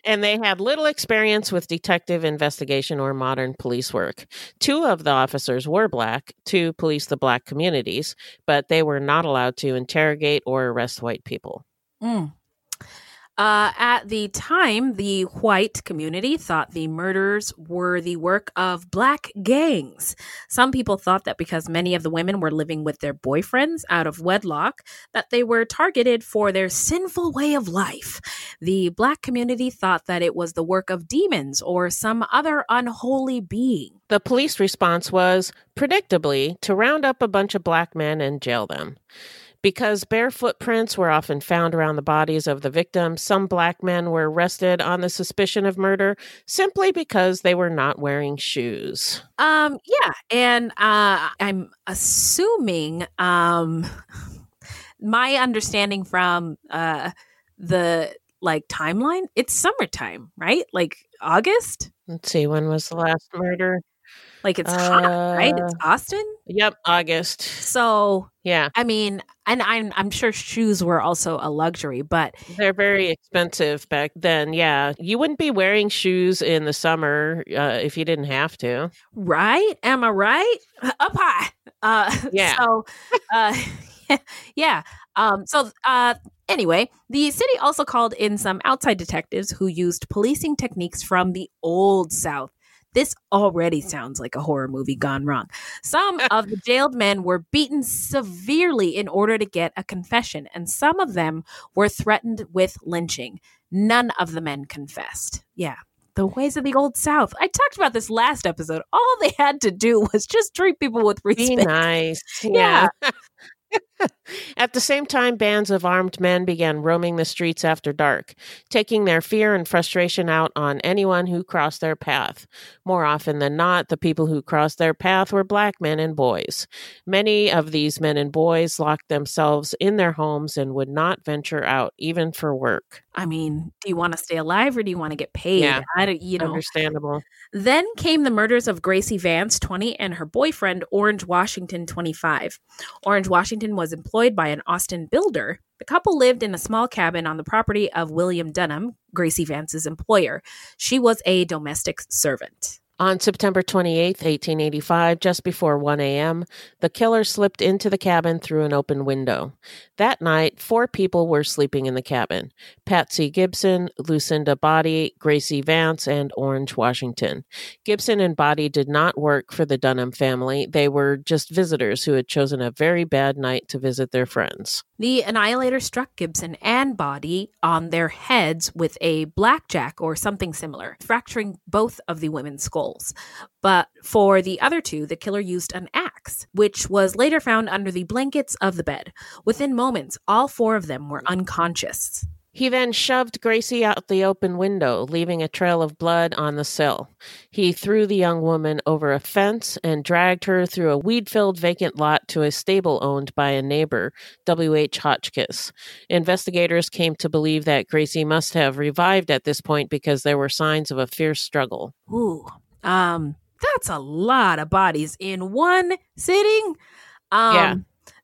and they had little experience with detective investigation or modern police work. Two of the officers were black to police the black communities, but they were not allowed to interrogate or arrest white people. Mm. Uh, at the time, the white community thought the murders were the work of black gangs. Some people thought that because many of the women were living with their boyfriends out of wedlock, that they were targeted for their sinful way of life. The black community thought that it was the work of demons or some other unholy being. The police response was, predictably, to round up a bunch of black men and jail them. Because bare footprints were often found around the bodies of the victims, some black men were arrested on the suspicion of murder simply because they were not wearing shoes. Um, yeah, and uh, I'm assuming um, my understanding from uh, the like timeline, it's summertime, right? Like August. Let's see, when was the last murder? Like it's hot, right? It's Uh, Austin. Yep, August. So Yeah, I mean, and I'm I'm sure shoes were also a luxury, but they're very expensive back then. Yeah, you wouldn't be wearing shoes in the summer uh, if you didn't have to. right? Am I right? Up high. Uh, Yeah. So, uh, yeah. Um, so, uh, anyway, the city also called in some outside detectives who used policing techniques from the old South. This already sounds like a horror movie gone wrong. Some of the jailed men were beaten severely in order to get a confession, and some of them were threatened with lynching. None of the men confessed. Yeah, the ways of the old South. I talked about this last episode. All they had to do was just treat people with respect. Be nice. Yeah. At the same time, bands of armed men began roaming the streets after dark, taking their fear and frustration out on anyone who crossed their path. More often than not, the people who crossed their path were black men and boys. Many of these men and boys locked themselves in their homes and would not venture out, even for work. I mean, do you want to stay alive or do you want to get paid? Yeah. I don't, you know. Understandable. Then came the murders of Gracie Vance, 20, and her boyfriend, Orange Washington, 25. Orange Washington was employed by an Austin builder. The couple lived in a small cabin on the property of William Dunham, Gracie Vance's employer. She was a domestic servant. On September 28, 1885, just before 1 a.m., the killer slipped into the cabin through an open window. That night, four people were sleeping in the cabin Patsy Gibson, Lucinda Boddy, Gracie Vance, and Orange Washington. Gibson and Boddy did not work for the Dunham family. They were just visitors who had chosen a very bad night to visit their friends. The Annihilator struck Gibson and Boddy on their heads with a blackjack or something similar, fracturing both of the women's skulls. But for the other two, the killer used an axe, which was later found under the blankets of the bed. Within moments, all four of them were unconscious. He then shoved Gracie out the open window, leaving a trail of blood on the sill. He threw the young woman over a fence and dragged her through a weed filled vacant lot to a stable owned by a neighbor, W.H. Hotchkiss. Investigators came to believe that Gracie must have revived at this point because there were signs of a fierce struggle. Ooh, um, that's a lot of bodies in one sitting. Um, Yeah.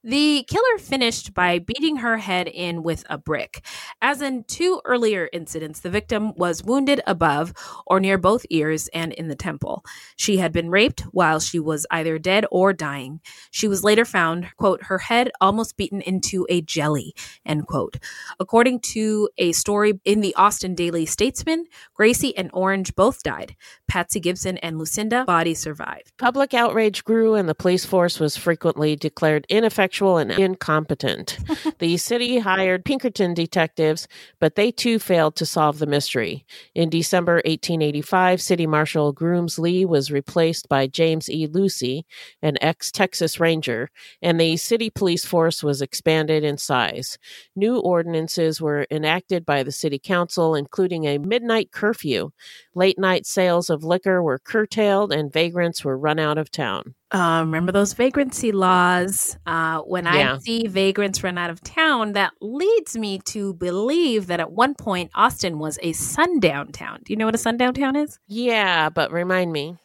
The killer finished by beating her head in with a brick. As in two earlier incidents, the victim was wounded above or near both ears and in the temple. She had been raped while she was either dead or dying. She was later found, quote, her head almost beaten into a jelly, end quote. According to a story in the Austin Daily Statesman, Gracie and Orange both died. Patsy Gibson and Lucinda Boddy survived. Public outrage grew, and the police force was frequently declared ineffectual and incompetent. the city hired Pinkerton detectives, but they too failed to solve the mystery. In December 1885, City Marshal Grooms Lee was replaced by James E. Lucy, an ex Texas Ranger, and the city police force was expanded in size. New ordinances were enacted by the city council, including a midnight curfew. Late night sales of liquor were curtailed, and vagrants were run out of town. Uh, remember those vagrancy laws? Uh, when Yeah. I see vagrants run out of town, that leads me to believe that at one point Austin was a sundown town. Do you know what a sundown town is? Yeah, but remind me.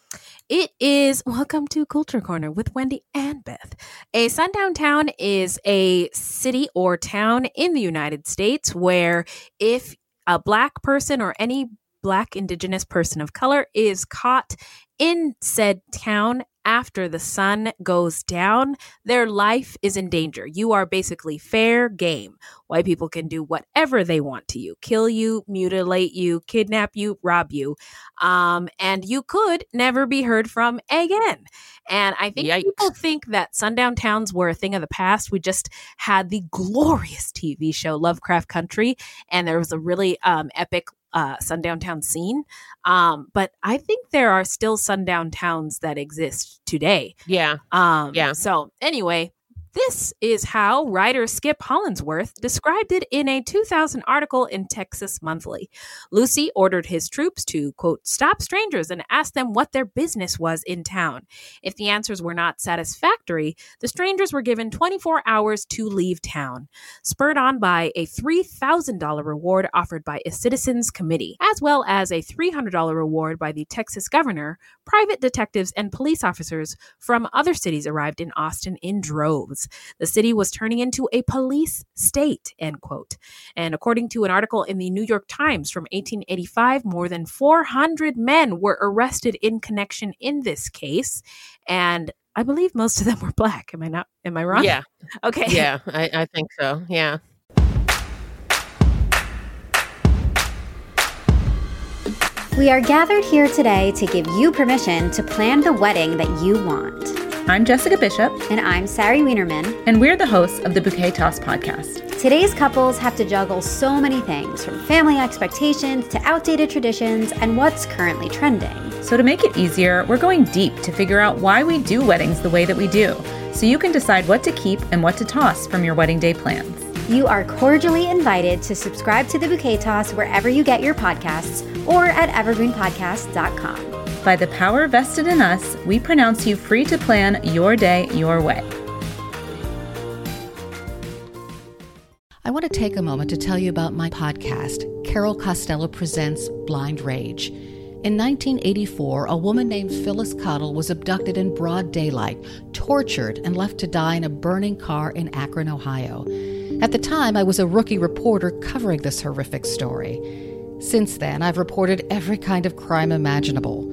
It is welcome to Culture Corner with Wendy and Beth. A sundown town is a city or town in the United States where if a black person or any black indigenous person of color is caught in said town after the sun goes down, their life is in danger. You are basically fair game. White people can do whatever they want to you kill you, mutilate you, kidnap you, rob you. Um, and you could never be heard from again. And I think people think that sundown towns were a thing of the past. We just had the glorious TV show Lovecraft Country, and there was a really um, epic uh, sundown town scene. Um, but I think there are still sundown towns that exist today. Yeah. Um, Yeah. So anyway, this is how writer Skip Hollandsworth described it in a 2000 article in Texas Monthly. Lucy ordered his troops to, quote, stop strangers and ask them what their business was in town. If the answers were not satisfactory, the strangers were given 24 hours to leave town, spurred on by a $3,000 reward offered by a citizens committee, as well as a $300 reward by the Texas governor. Private detectives and police officers from other cities arrived in Austin in droves. The city was turning into a police state, end quote. And according to an article in the New York Times from 1885, more than 400 men were arrested in connection in this case. And I believe most of them were black. Am I not? Am I wrong? Yeah. Okay. Yeah, I, I think so. Yeah. We are gathered here today to give you permission to plan the wedding that you want. I'm Jessica Bishop. And I'm Sari Wienerman. And we're the hosts of the Bouquet Toss podcast. Today's couples have to juggle so many things from family expectations to outdated traditions and what's currently trending. So, to make it easier, we're going deep to figure out why we do weddings the way that we do, so you can decide what to keep and what to toss from your wedding day plans. You are cordially invited to subscribe to the Bouquet Toss wherever you get your podcasts or at evergreenpodcast.com. By the power vested in us, we pronounce you free to plan your day your way. I want to take a moment to tell you about my podcast, Carol Costello Presents Blind Rage. In 1984, a woman named Phyllis Cottle was abducted in broad daylight, tortured, and left to die in a burning car in Akron, Ohio. At the time, I was a rookie reporter covering this horrific story. Since then, I've reported every kind of crime imaginable.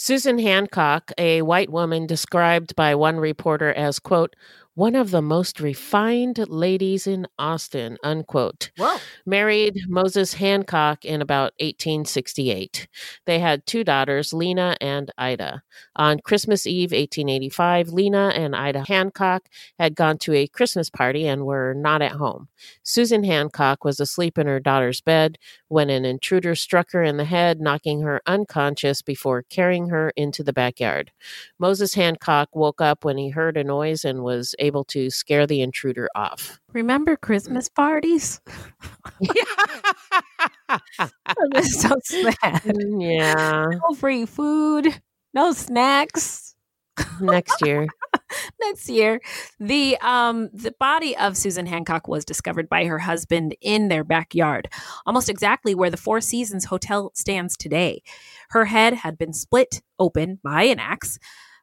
Susan Hancock, a white woman described by one reporter as, quote, one of the most refined ladies in Austin, unquote. Whoa. Married Moses Hancock in about 1868. They had two daughters, Lena and Ida. On Christmas Eve, 1885, Lena and Ida Hancock had gone to a Christmas party and were not at home. Susan Hancock was asleep in her daughter's bed when an intruder struck her in the head, knocking her unconscious before carrying her into the backyard. Moses Hancock woke up when he heard a noise and was able to scare the intruder off. Remember Christmas parties? That's so sad. Yeah. No free food, no snacks. Next year. Next year, the um the body of Susan Hancock was discovered by her husband in their backyard, almost exactly where the Four Seasons Hotel stands today. Her head had been split open by an axe.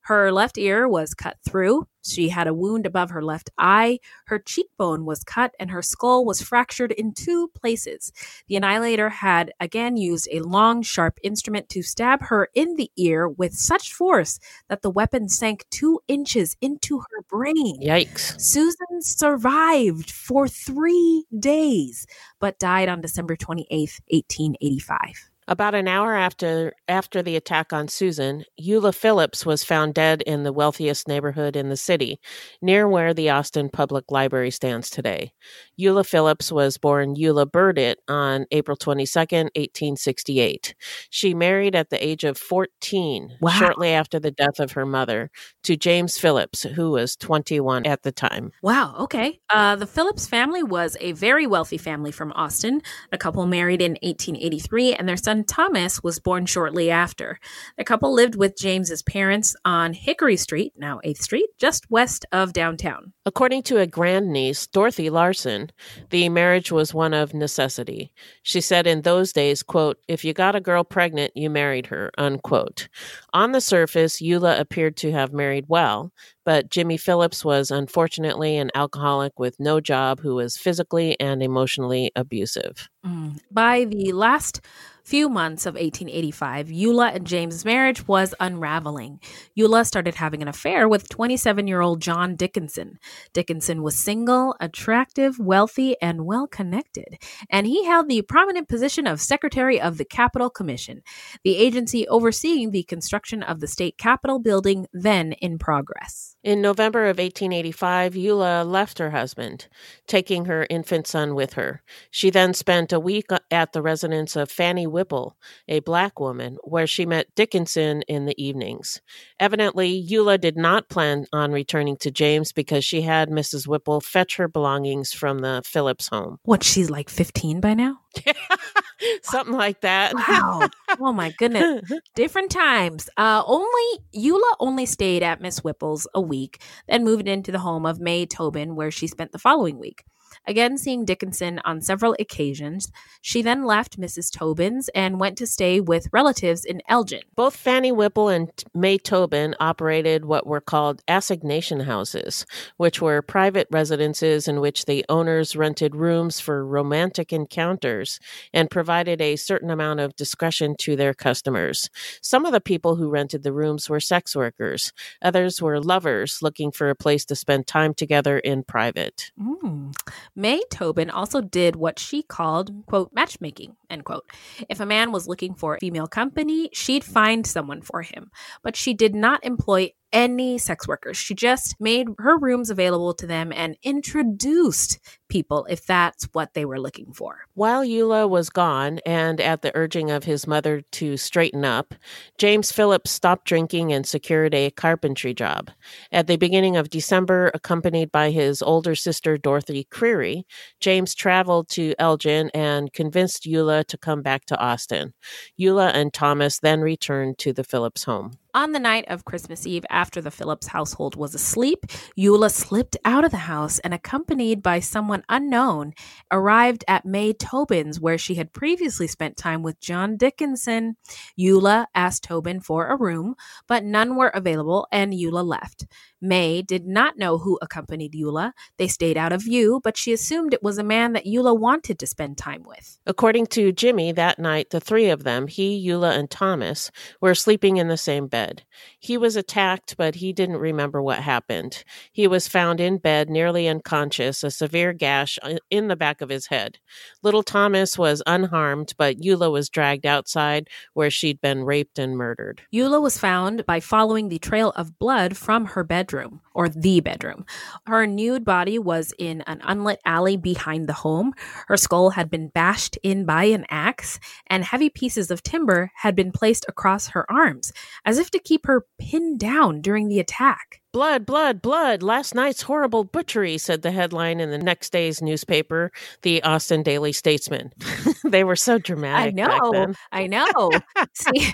Her left ear was cut through. She had a wound above her left eye. Her cheekbone was cut and her skull was fractured in two places. The annihilator had again used a long, sharp instrument to stab her in the ear with such force that the weapon sank two inches into her brain. Yikes. Susan survived for three days, but died on December 28th, 1885. About an hour after after the attack on Susan, Eula Phillips was found dead in the wealthiest neighborhood in the city, near where the Austin Public Library stands today. Eula Phillips was born Eula Burdett on April 22nd, 1868. She married at the age of 14, Wow. shortly after the death of her mother, to James Phillips, who was 21 at the time. Wow. Okay. Uh, the Phillips family was a very wealthy family from Austin. The couple married in 1883, and their son Thomas was born shortly after. The couple lived with James's parents on Hickory Street, now 8th Street, just west of downtown. According to a grandniece, Dorothy Larson, the marriage was one of necessity. She said in those days, quote, if you got a girl pregnant, you married her, unquote. On the surface, Eula appeared to have married well, but Jimmy Phillips was unfortunately an alcoholic with no job who was physically and emotionally abusive. Mm. By the last few months of 1885, Eula and James's marriage was unraveling. Eula started having an affair with 27 year old John Dickinson. Dickinson was single, attractive, wealthy, and well connected, and he held the prominent position of Secretary of the Capitol Commission, the agency overseeing the construction of the state capitol building then in progress. In November of 1885, Eula left her husband, taking her infant son with her. She then spent a week at the residence of Fanny Whipple, a black woman, where she met Dickinson in the evenings. Evidently, Eula did not plan on returning to James because she had Mrs. Whipple fetch her belongings from the Phillips home. What, she's like 15 by now? Something like that. Wow. oh my goodness. Different times. Uh only Eula only stayed at Miss Whipple's a week, then moved into the home of May Tobin, where she spent the following week. Again, seeing Dickinson on several occasions, she then left Mrs. Tobin's and went to stay with relatives in Elgin. Both Fanny Whipple and May Tobin operated what were called assignation houses, which were private residences in which the owners rented rooms for romantic encounters and provided a certain amount of discretion to their customers. Some of the people who rented the rooms were sex workers, others were lovers looking for a place to spend time together in private. Mm. May Tobin also did what she called, quote, matchmaking, end quote. If a man was looking for a female company, she'd find someone for him, but she did not employ any sex workers. She just made her rooms available to them and introduced people if that's what they were looking for. While Eula was gone, and at the urging of his mother to straighten up, James Phillips stopped drinking and secured a carpentry job. At the beginning of December, accompanied by his older sister Dorothy Creary, James traveled to Elgin and convinced Eula to come back to Austin. Eula and Thomas then returned to the Phillips home. On the night of Christmas Eve, after the Phillips household was asleep, Eula slipped out of the house and, accompanied by someone unknown, arrived at May Tobin's, where she had previously spent time with John Dickinson. Eula asked Tobin for a room, but none were available, and Eula left. May did not know who accompanied Eula. They stayed out of view, but she assumed it was a man that Eula wanted to spend time with. According to Jimmy, that night, the three of them, he, Eula, and Thomas, were sleeping in the same bed. He was attacked, but he didn't remember what happened. He was found in bed, nearly unconscious, a severe gash uh, in the back of his head. Little Thomas was unharmed, but Eula was dragged outside where she'd been raped and murdered. Eula was found by following the trail of blood from her bedroom, or the bedroom. Her nude body was in an unlit alley behind the home. Her skull had been bashed in by an axe, and heavy pieces of timber had been placed across her arms, as if to keep her pinned down during the attack. Blood, blood, blood. Last night's horrible butchery, said the headline in the next day's newspaper, the Austin Daily Statesman. they were so dramatic. I know. I know. see,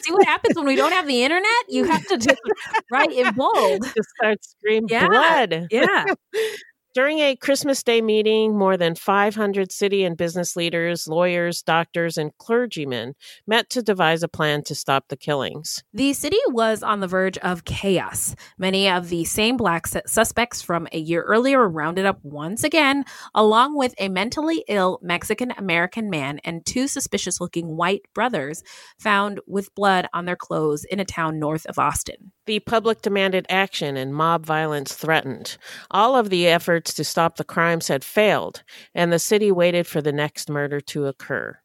see what happens when we don't have the internet? You have to just write in bold. Just start screaming Yeah. blood. Yeah. During a Christmas Day meeting, more than 500 city and business leaders, lawyers, doctors, and clergymen met to devise a plan to stop the killings. The city was on the verge of chaos. Many of the same black suspects from a year earlier were rounded up once again, along with a mentally ill Mexican American man and two suspicious looking white brothers found with blood on their clothes in a town north of Austin. The public demanded action and mob violence threatened. All of the efforts to stop the crimes had failed, and the city waited for the next murder to occur.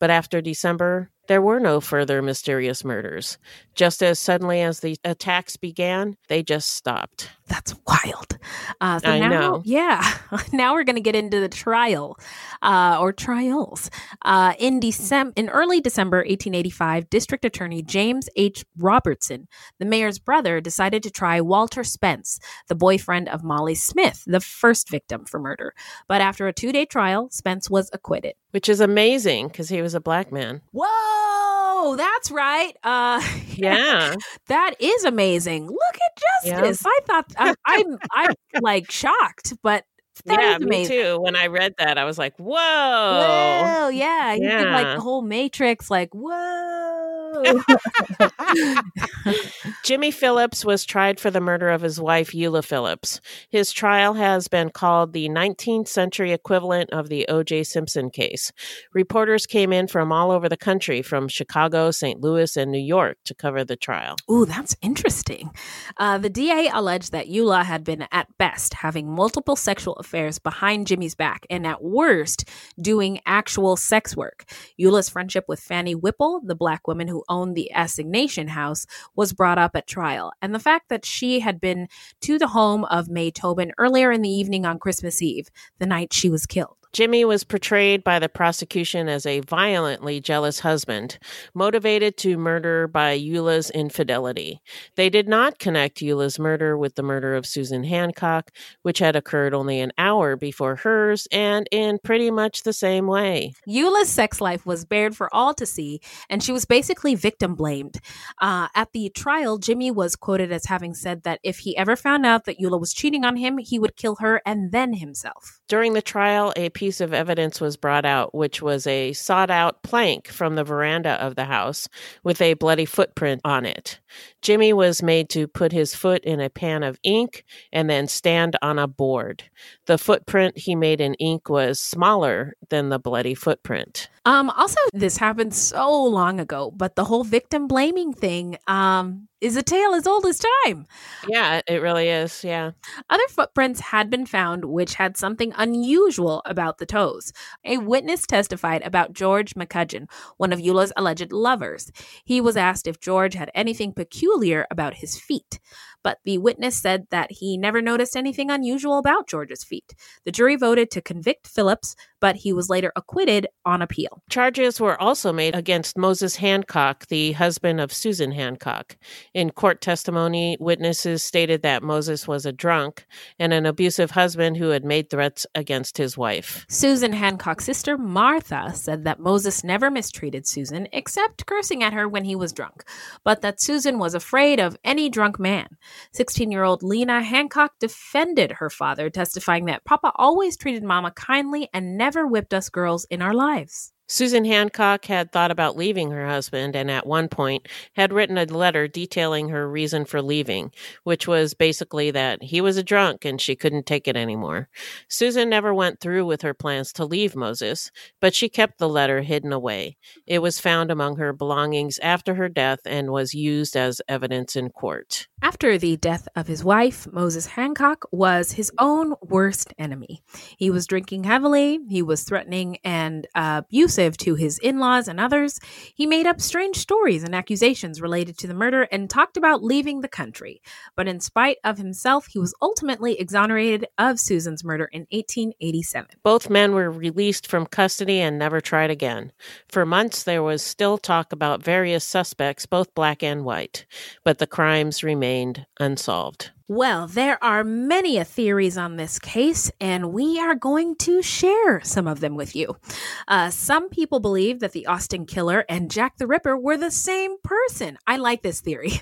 But after December, there were no further mysterious murders. Just as suddenly as the attacks began, they just stopped. That's wild. Uh, so I now, know. Yeah. Now we're going to get into the trial uh, or trials. Uh, in December, in early December 1885, District Attorney James H. Robertson, the mayor's brother, decided to try Walter Spence, the boyfriend of Molly Smith, the first victim for murder. But after a two-day trial, Spence was acquitted. Which is amazing because he was a black man. Whoa, that's right. Uh, Yeah. that is amazing. Look at Yeah. justice. I thought I, I'm I'm like shocked, but that yeah, is me too. When I read that, I was like, whoa. Whoa, yeah, did like the whole Matrix, like whoa. Jimmy Phillips was tried for the murder of his wife, Eula Phillips. His trial has been called the 19th century equivalent of the O.J. Simpson case. Reporters came in from all over the country, from Chicago, St. Louis, and New York, to cover the trial. Ooh, that's interesting. Uh, the DA alleged that Eula had been, at best, having multiple sexual affairs behind Jimmy's back, and at worst, doing actual sex work. Eula's friendship with Fanny Whipple, the black woman who owned the assignation house, was brought up at trial, and the fact that she had been to the home of May Tobin earlier in the evening on Christmas Eve, the night she was killed. Jimmy was portrayed by the prosecution as a violently jealous husband, motivated to murder by Eula's infidelity. They did not connect Eula's murder with the murder of Susan Hancock, which had occurred only an hour before hers and in pretty much the same way. Eula's sex life was bared for all to see, and she was basically victim blamed. Uh, at the trial, Jimmy was quoted as having said that if he ever found out that Eula was cheating on him, he would kill her and then himself. During the trial, a piece of evidence was brought out, which was a sawed out plank from the veranda of the house with a bloody footprint on it. Jimmy was made to put his foot in a pan of ink and then stand on a board. The footprint he made in ink was smaller than the bloody footprint. Um, also, this happened so long ago, but the whole victim blaming thing um, is a tale as old as time. Yeah, it really is. Yeah. Other footprints had been found which had something unusual about the toes. A witness testified about George McCudgeon, one of Eula's alleged lovers. He was asked if George had anything peculiar about his feet, but the witness said that he never noticed anything unusual about George's feet. The jury voted to convict Phillips, but he was later acquitted on appeal. Charges were also made against Moses Hancock, the husband of Susan Hancock. In court testimony, witnesses stated that Moses was a drunk and an abusive husband who had made threats against his wife. Susan Hancock's sister, Martha, said that Moses never mistreated Susan except cursing at her when he was drunk, but that Susan was afraid of any drunk man. 16 year old Lena Hancock defended her father, testifying that Papa always treated Mama kindly and never whipped us girls in our lives. Susan Hancock had thought about leaving her husband and at one point had written a letter detailing her reason for leaving, which was basically that he was a drunk and she couldn't take it anymore. Susan never went through with her plans to leave Moses, but she kept the letter hidden away. It was found among her belongings after her death and was used as evidence in court. After the death of his wife, Moses Hancock was his own worst enemy. He was drinking heavily, he was threatening and abusive to his in laws and others. He made up strange stories and accusations related to the murder and talked about leaving the country. But in spite of himself, he was ultimately exonerated of Susan's murder in 1887. Both men were released from custody and never tried again. For months, there was still talk about various suspects, both black and white, but the crimes remained unsolved. Well, there are many theories on this case, and we are going to share some of them with you. Uh, some people believe that the Austin killer and Jack the Ripper were the same person. I like this theory.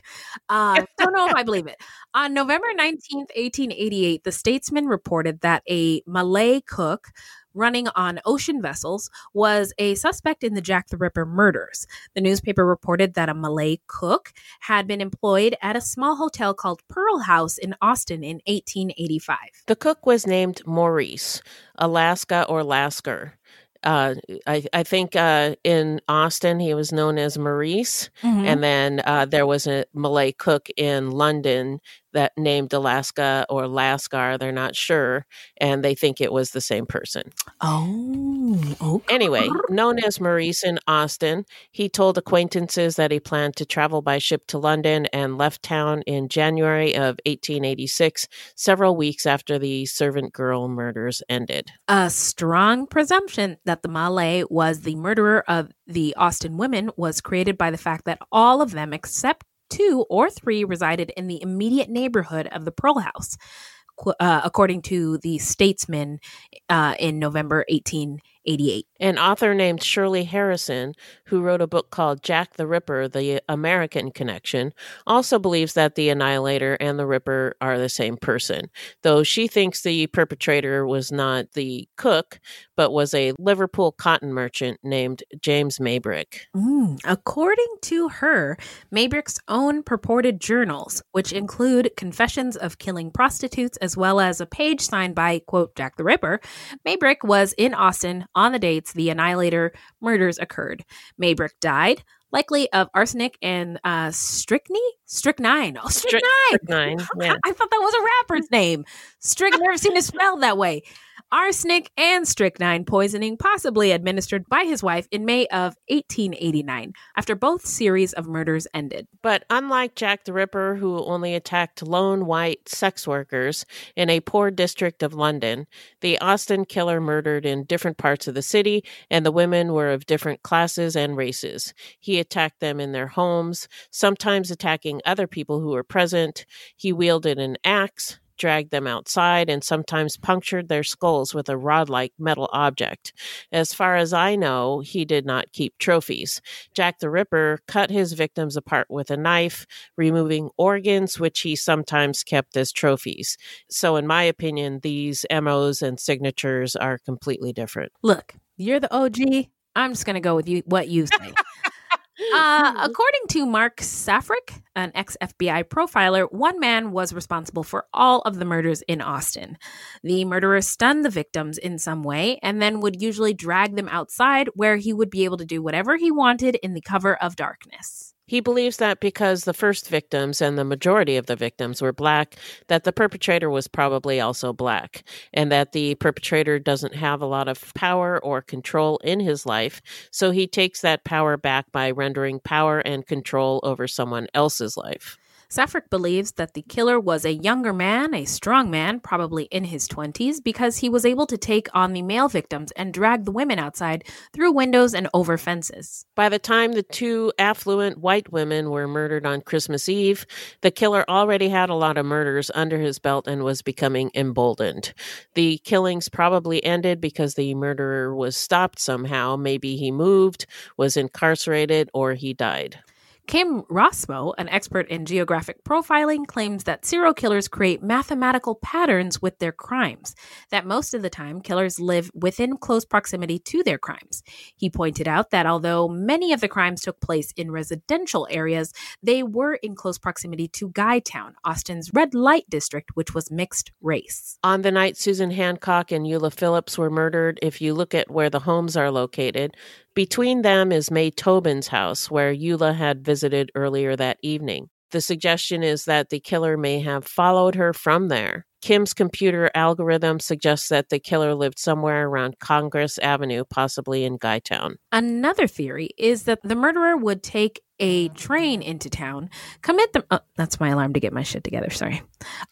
Uh, don't know if I believe it. On November 19th, 1888, the Statesman reported that a Malay cook running on ocean vessels was a suspect in the Jack the Ripper murders. The newspaper reported that a Malay cook had been employed at a small hotel called Pearl House in Austin in 1885. The cook was named Maurice, Alaska or Lasker. Uh, I, I think uh, in Austin he was known as Maurice, Mhm. and then uh, there was a Malay cook in London that named Alaska or Lascar. They're not sure, and they think it was the same person. Oh, okay. Anyway, known as Maurice in Austin, he told acquaintances that he planned to travel by ship to London and left town in January of 1886, several weeks after the servant girl murders ended. A strong presumption that the Malay was the murderer of the Austin women was created by the fact that all of them, except two or three, resided in the immediate neighborhood of the Pearl House, uh, according to the Statesman uh, in November 1888. An author named Shirley Harrison, who wrote a book called Jack the Ripper The American Connection, also believes that the Annihilator and the Ripper are the same person, though she thinks the perpetrator was not the cook, but was a Liverpool cotton merchant named James Maybrick. Mm, According to her, Maybrick's own purported journals, which include confessions of killing prostitutes as well as a page signed by, quote, Jack the Ripper, Maybrick was in Austin on the dates the Annihilator murders occurred. Maybrick died, likely of arsenic and uh, strychnine? Strychnine. Oh, strychnine. Strychnine, yeah. I thought that was a rapper's name. Strychnine. Never seen it spelled that way. Arsenic, and strychnine poisoning, possibly administered by his wife in May of 1889, after both series of murders ended. But unlike Jack the Ripper, who only attacked lone white sex workers in a poor district of London, the Austin killer murdered in different parts of the city, and the women were of different classes and races. He attacked them in their homes, sometimes attacking other people who were present. He wielded an axe, dragged them outside, and sometimes punctured their skulls with a rod like metal object. As far as I know, he did not keep trophies. Jack the Ripper cut his victims apart with a knife, removing organs, which he sometimes kept as trophies. So, in my opinion, these MOs and signatures are completely different. Look, you're the OG. I'm just going to go with you what you say. Uh, according to Mark Safarik, an ex FBI profiler, one man was responsible for all of the murders in Austin. The murderer stunned the victims in some way and then would usually drag them outside where he would be able to do whatever he wanted in the cover of darkness. He believes that because the first victims and the majority of the victims were black, that the perpetrator was probably also black, and that the perpetrator doesn't have a lot of power or control in his life, so he takes that power back by rendering power and control over someone else's life. Safarik believes that the killer was a younger man, a strong man, probably in his 20s, because he was able to take on the male victims and drag the women outside through windows and over fences. By the time the two affluent white women were murdered on Christmas Eve, the killer already had a lot of murders under his belt and was becoming emboldened. The killings probably ended because the murderer was stopped somehow. Maybe he moved, was incarcerated, or he died. Kim Rossmo, an expert in geographic profiling, claims that serial killers create mathematical patterns with their crimes, that most of the time killers live within close proximity to their crimes. He pointed out that although many of the crimes took place in residential areas, they were in close proximity to Guytown, Austin's red light district, which was mixed race. On the night Susan Hancock and Eula Phillips were murdered, if you look at where the homes are located, between them is May Tobin's house, where Eula had visited earlier that evening. The suggestion is that the killer may have followed her from there. Kim's computer algorithm suggests that the killer lived somewhere around Congress Avenue, possibly in Guytown. Another theory is that the murderer would take a train into town, commit the. Oh, that's my alarm to get my shit together. Sorry.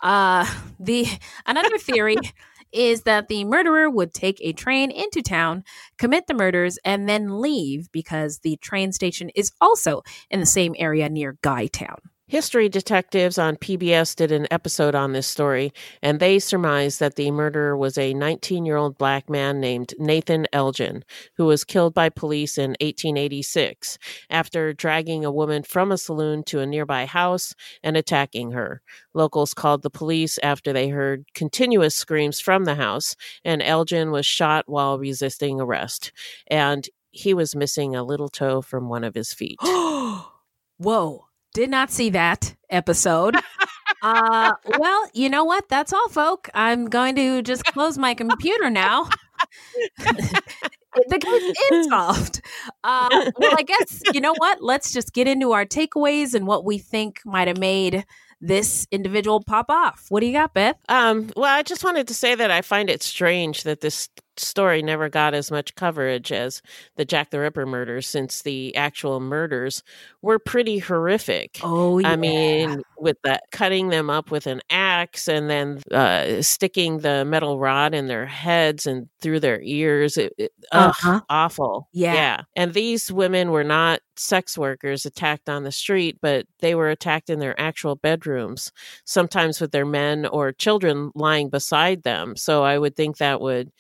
Uh, the another theory is that the murderer would take a train into town, commit the murders, and then leave because the train station is also in the same area near Guytown. History detectives on PBS did an episode on this story, and they surmised that the murderer was a 19 year old black man named Nathan Elgin, who was killed by police in 1886 after dragging a woman from a saloon to a nearby house and attacking her. Locals called the police after they heard continuous screams from the house, and Elgin was shot while resisting arrest. And he was missing a little toe from one of his feet. Whoa. Did not see that episode. uh, well, you know what? That's all, folk. I'm going to just close my computer now. the case is solved. Uh, well, I guess you know what. Let's just get into our takeaways and what we think might have made this individual pop off. What do you got, Beth? Um, well, I just wanted to say that I find it strange that this story never got as much coverage as the Jack the Ripper murders, since the actual murders were pretty horrific. Oh, yeah. I mean, with that cutting them up with an axe and then uh, sticking the metal rod in their heads and through their ears. It, it, Uh-huh. awful. Yeah. Yeah. And these women were not sex workers attacked on the street, but they were attacked in their actual bedrooms, sometimes with their men or children lying beside them. So I would think that would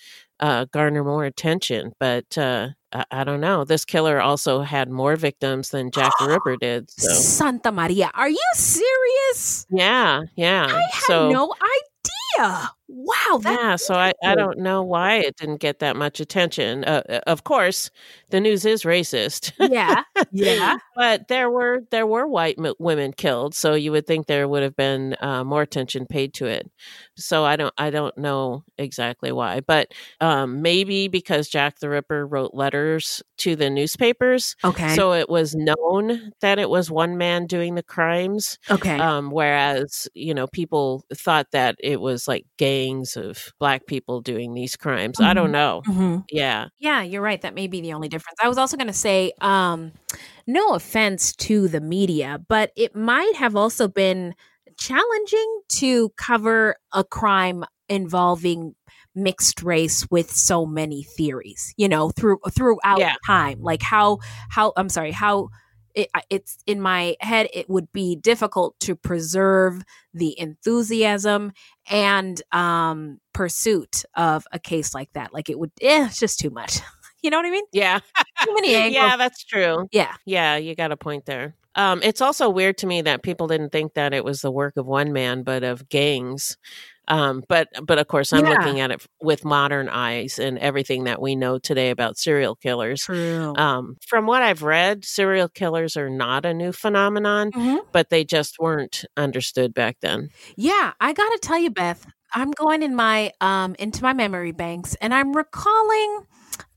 uh, garner more attention. But uh, I, I don't know. This killer also had more victims than Jack the Ripper did. So Santa Maria, are you serious? yeah, yeah. I had so no idea. Wow, that's yeah, so I, I don't know why it didn't get that much attention. Uh, uh, of course, the news is racist. Yeah, yeah. but there were there were white m- women killed, so you would think there would have been uh, more attention paid to it. So I don't I don't know exactly why, but um, maybe because Jack the Ripper wrote letters to the newspapers, Okay. so it was known that it was one man doing the crimes. Okay. Um, whereas you know people thought that it was like gang gangs of black people doing these crimes. I don't know. Mhm. Yeah. Yeah, you're right. That may be the only difference. I was also going to say, um, no offense to the media, but it might have also been challenging to cover a crime involving mixed race with so many theories. You know, through throughout Yeah. time, like how how I'm sorry how. It, it's in my head. It would be difficult to preserve the enthusiasm and um, pursuit of a case like that. Like it would, eh, it's just too much. You know what I mean? Yeah. Too many angles. yeah, that's true. Yeah. Yeah, you got a point there. Um, it's also weird to me that people didn't think that it was the work of one man, but of gangs. Um, but but of course, I'm Yeah. looking at it with modern eyes and everything that we know today about serial killers. True. Um, from what I've read, serial killers are not a new phenomenon, Mm-hmm. but they just weren't understood back then. Yeah, I gotta tell you, Beth, I'm going in my um into my memory banks and I'm recalling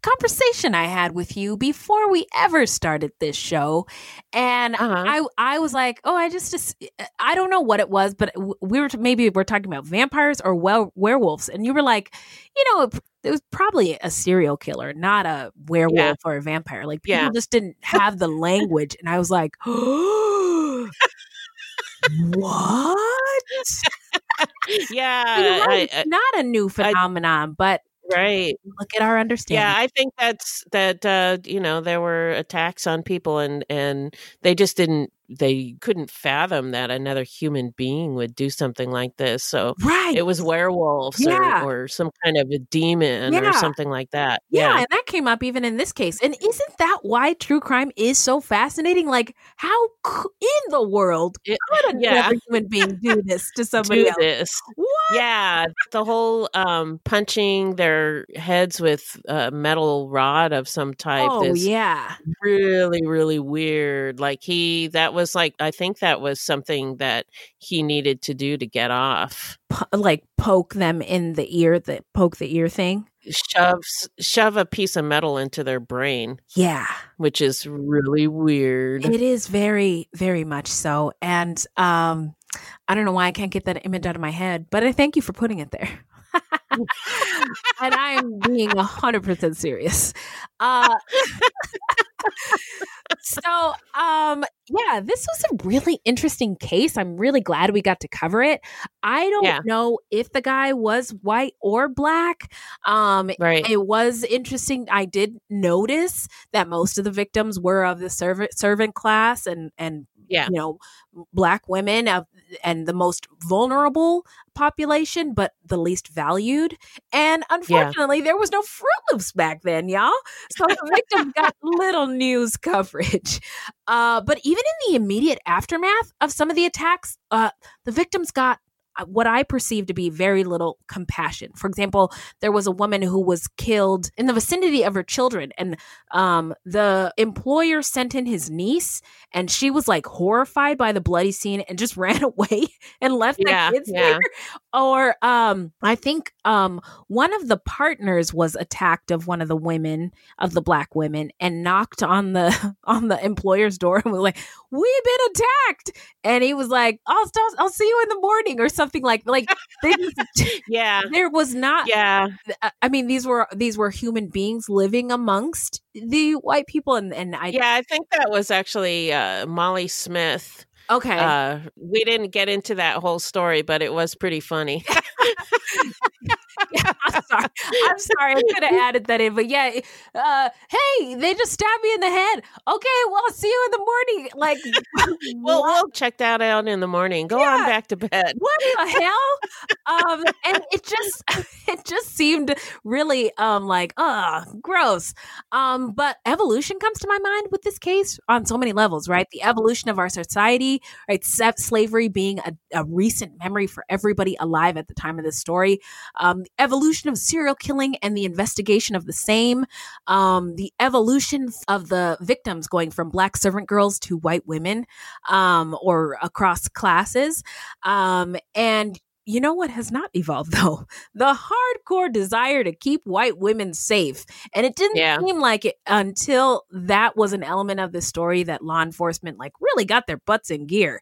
conversation I had with you before we ever started this show. And uh-huh. I I was like, oh, I just, just I don't know what it was, but we were maybe we're talking about vampires or well werewolves, and you were like, you know. It, it was probably a serial killer, not a werewolf or a vampire. Like people Yeah. just didn't have the language, and I was like, what? yeah, right. I- it's I- not a new phenomenon, but right. look at our understanding. Yeah, I think that's that. Uh, you know, there were attacks on people, and and they just didn't. They couldn't fathom that another human being would do something like this. So right, it was werewolves Yeah. or, or some kind of a demon Yeah. or something like that. Yeah, and that came up even in this case. And isn't that why true crime is so fascinating? Like, how c- in the world could yeah. another human being do this to somebody do else? this. Yeah, the whole um, punching their heads with a metal rod of some type. Oh, is yeah. really, really weird. Like he, that was like, I think that was something that he needed to do to get off. Po- like poke them in the ear, the poke the ear thing. Shove, shove a piece of metal into their brain. Yeah. which is really weird. It is very, very much so. And um, I don't know why I can't get that image out of my head, but I thank you for putting it there. and I'm being 100% serious. Uh, so, um, yeah, this was a really interesting case. I'm really glad we got to cover it. I don't Yeah. know if the guy was white or black. Um, Right. It was interesting. I did notice that most of the victims were of the servant servant class and and Yeah. you know black women of and the most vulnerable population, but the least valued. And unfortunately, there was no Fruit Loops back then, y'all. So the victims got little news coverage. Uh, but even in the immediate aftermath of some of the attacks, uh, the victims got what I perceive to be very little compassion. For example, there was a woman who was killed in the vicinity of her children, and um, the employer sent in his niece, and she was like horrified by the bloody scene and just ran away and left Yeah, the kids yeah. there. Or um, I think um, one of the partners was attacked of one of the women of the black women and knocked on the on the employer's door and was like, "We've been attacked," and he was like, "I'll stop, I'll see you in the morning" or something like like just, yeah there was not yeah I- I mean these were these were human beings living amongst the white people and and I Yeah, I think that was actually uh, Molly Smith. Okay. Uh, we didn't get into that whole story, but it was pretty funny. I'm sorry. I'm sorry. I could have added that in, but yeah. Uh, hey, they just stabbed me in the head. Okay, well, I'll see you in the morning. Like, well, we'll check that out in the morning. Go on back to bed. what the hell? Um, and it just, it just seemed really, um, like, uh, gross. Um, but evolution comes to my mind with this case on so many levels, right? The evolution of our society, right? Slavery being a, a recent memory for everybody alive at the time of this story. Um, the of serial killing and the investigation of the same. Um, the evolution of the victims going from black servant girls to white women, um, or across classes. Um, and you know what has not evolved though? The hardcore desire to keep white women safe. And it didn't Yeah. seem like it until that was an element of the story that law enforcement like really got their butts in gear.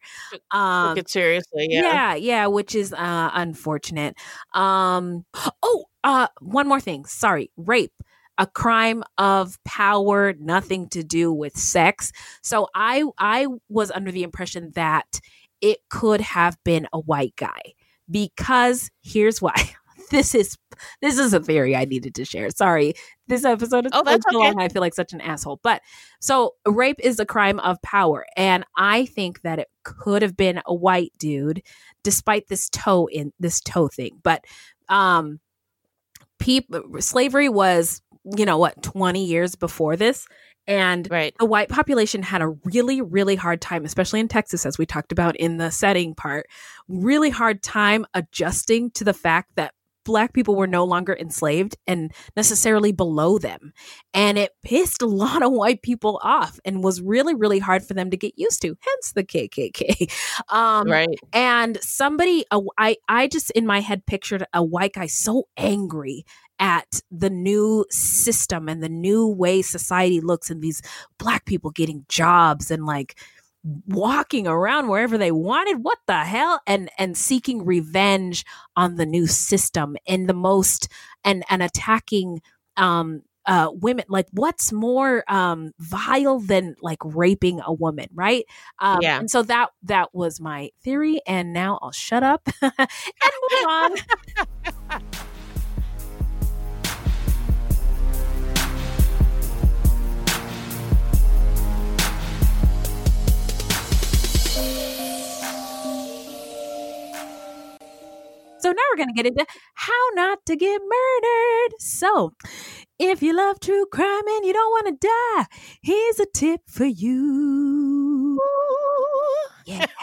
Um, Took it seriously. Yeah. yeah, yeah, which is uh unfortunate. Um oh, uh one more thing. Sorry. Rape. A crime of power, nothing to do with sex. So I I was under the impression that it could have been a white guy because here's why. This is this is a theory I needed to share. Sorry. This episode is Oh, that's so okay. long. I feel like such an asshole. But so rape is a crime of power. And I think that it could have been a white dude, despite this toe in this toe thing. But um people slavery was, you know what, 20 years before this. And right. the white population had a really, really hard time, especially in Texas, as we talked about in the setting part, really hard time adjusting to the fact that black people were no longer enslaved and necessarily below them. And it pissed a lot of white people off and was really, really hard for them to get used to, hence the KKK. Um, Right. And somebody, I, I just in my head pictured a white guy so angry at the new system and the new way society looks and these black people getting jobs and like walking around wherever they wanted. What the hell? And and seeking revenge on the new system in the most and and attacking um uh women. Like what's more um vile than like raping a woman right? Um Yeah. and so that that was my theory and now i'll shut up and move on So now we're going to get into how not to get murdered. So, if you love true crime and you don't want to die, here's a tip for you.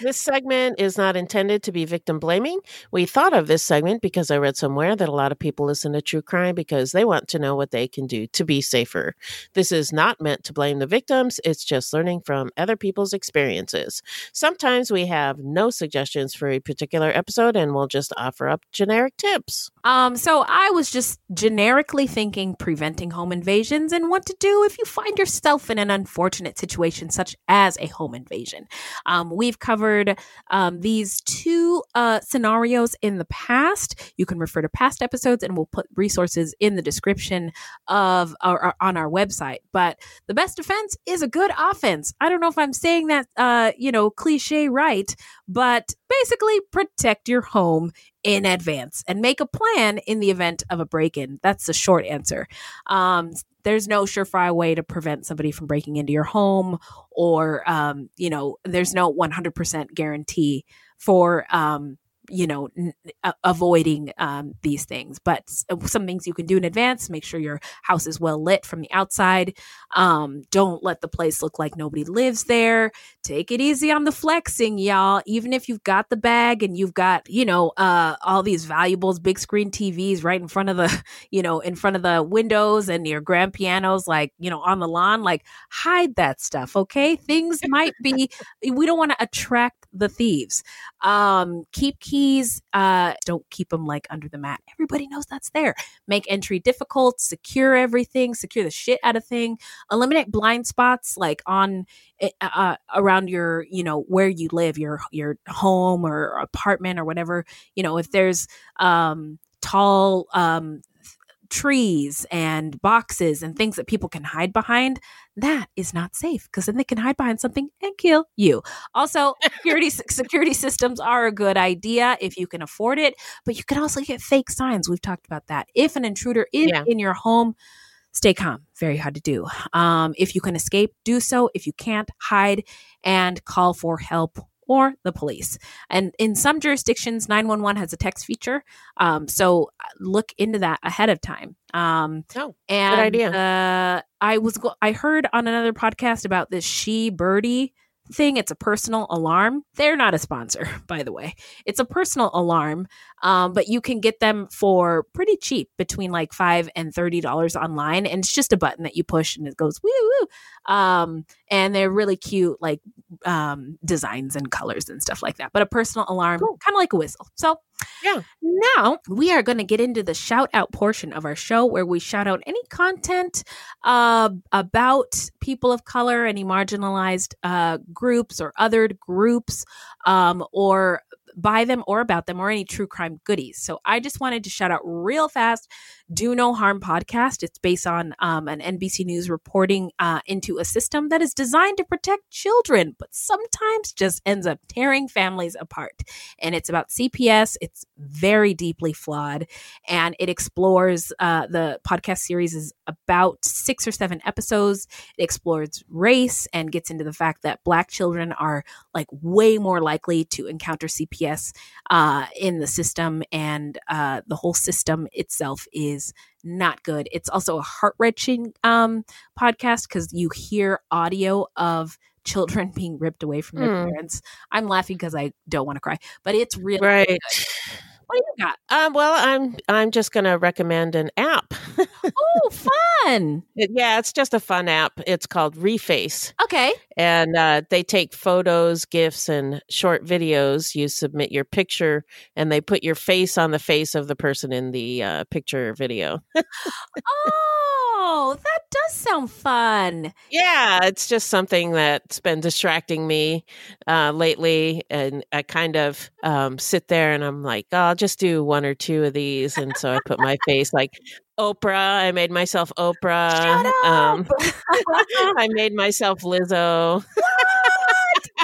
This segment is not intended to be victim blaming. We thought of this segment because I read somewhere that a lot of people listen to true crime because they want to know what they can do to be safer. This is not meant to blame the victims, it's just learning from other people's experiences. Sometimes we have no suggestions for a particular episode and we'll just offer up generic tips. Um, so I was just generically thinking preventing home invasions and what to do if you find yourself in an unfortunate situation such as a home invasion. Um, we've covered um, these two uh, scenarios in the past. You can refer to past episodes, and we'll put resources in the description of or, or on our website. But the best defense is a good offense. I don't know if I'm saying that, uh, you know, cliche right, but basically protect your home in advance and make a plan in the event of a break-in. That's the short answer. Um, there's no surefire way to prevent somebody from breaking into your home, or um, you know, there's no 100% guarantee for um, you know n- avoiding um, these things. But uh, some things you can do in advance make sure your house is well lit from the outside. Um, don't let the place look like nobody lives there. Take it easy on the flexing y'all. Even if you've got the bag and you've got you know uh, all these valuables big screen tvs right in front of the you know in front of the windows and your grand pianos like you know on the lawn like hide that stuff okay? Things might be we don't want to attract the thieves. Um keep keys uh don't keep them like under the mat. Everybody knows that's there. Make entry difficult secure everything secure the shit out of thing. Eliminate blind spots like on eh, uh, around your you know where you live your your home or apartment or whatever. You know if there's um tall um trees and boxes and things that people can hide behind, that is not safe because then they can hide behind something and kill you. Also, security security systems are a good idea if you can afford it, but you can also get fake signs. We've talked about that. If an intruder is Yeah. in your home, stay calm. Very hard to do. Um, if you can escape, do so. If you can't, hide and call for help or the police. And in some jurisdictions, 911 has a text feature. Um, so uh, look into that ahead of time. Um, oh, and, idea. Uh, I was go- I heard on another podcast about this she birdie thing. It's a personal alarm. They're not a sponsor, by the way. It's a personal alarm, um, but you can get them for pretty cheap, between like five and thirty dollars online, and it's just a button that you push and it goes woo woo. Um, and they're really cute, like um, designs and colors and stuff like that. But a personal alarm, kind of like a whistle. So yeah. Now we are going to get into the shout out portion of our show where we shout out any content uh, about people of color, any marginalized uh, groups or othered groups, um, or by them or about them or any true crime goodies. So I just wanted to shout out real fast Do No Harm podcast. It's based on um, an NBC News reporting uh, into a system that is designed to protect children, but sometimes just ends up tearing families apart. And it's about CPS. It's very deeply flawed and it explores uh, the podcast series is about six or seven episodes. It explores race and gets into the fact that black children are like way more likely to encounter CPS uh, in the system, and uh, the whole system itself is not good. It's also a heart wrenching um, podcast because you hear audio of children being ripped away from their Hmm. parents. I'm laughing because I don't want to cry, but it's really Right. good. What do you got? Um, well, I'm I'm just going to recommend an app. oh, fun! yeah, it's just a fun app. It's called Reface, Okay. and uh, they take photos, gifs, and short videos. You submit your picture, and they put your face on the face of the person in the uh, picture video. Oh, that does sound fun. Yeah, it's just something that's been distracting me uh, lately, and I kind of um, sit there and I'm like, oh, I'll just do one or two of these, and so I put my face like Oprah. I made myself Oprah. Um, I made myself Lizzo.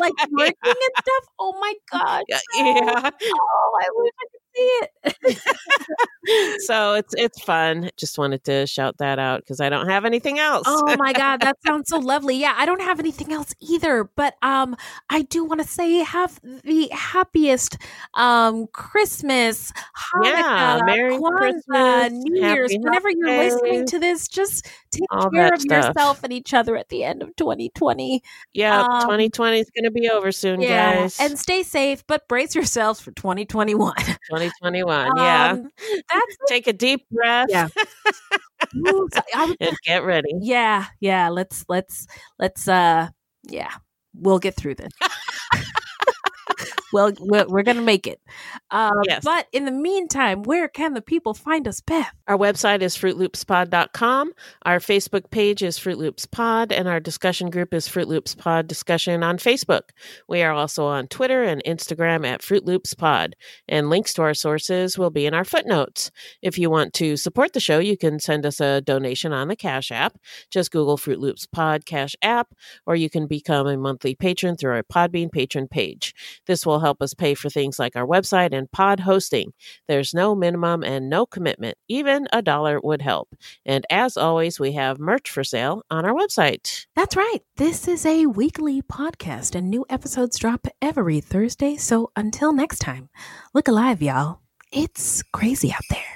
like working and stuff. Oh my god! Yeah, yeah. Oh, I wish I could see it. so it's it's fun. Just wanted to shout that out because I don't have anything else. oh my god, that sounds so lovely. Yeah, I don't have anything else either, but um, I do want to say have the happiest um Christmas, Hanukkah, Yeah, Merry Kwanzaa, Christmas, New Year's. Happy Whenever you're listening to this, just take All care of stuff. yourself and each other at the end of 2020. yeah, Um, 2020 is going to be over soon, Yeah, guys. and stay safe, but brace yourselves for 2021. 2021. yeah. Um, that's Take a deep breath Yeah. Ooh, so and get ready. yeah, yeah. Let's let's let's uh yeah, we'll get through this. Well, we're, we're gonna make it. Uh, Yes. But in the meantime, where can the people find us, Beth? Our website is fruitloopspod.com. Our Facebook page is Fruit Loops Pod, and our discussion group is Fruit Loops Pod Discussion on Facebook. We are also on Twitter and Instagram at Fruit Loops Pod, and links to our sources will be in our footnotes. If you want to support the show, you can send us a donation on the Cash App. Just Google Fruit Loops Pod Cash App, or you can become a monthly patron through our Podbean patron page. This will help us pay for things like our website and pod hosting. There's no minimum and no commitment. Even a dollar would help. And as always, we have merch for sale on our website. That's right. This is a weekly podcast, and new episodes drop every Thursday. So until next time, look alive, y'all. It's crazy out there.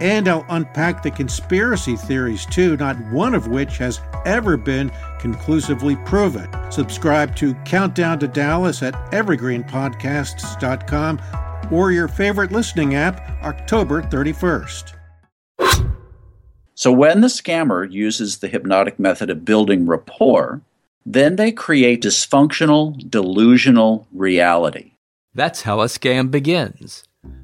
and I'll unpack the conspiracy theories too, not one of which has ever been conclusively proven. Subscribe to Countdown to Dallas at evergreenpodcasts.com or your favorite listening app October 31st. So, when the scammer uses the hypnotic method of building rapport, then they create dysfunctional, delusional reality. That's how a scam begins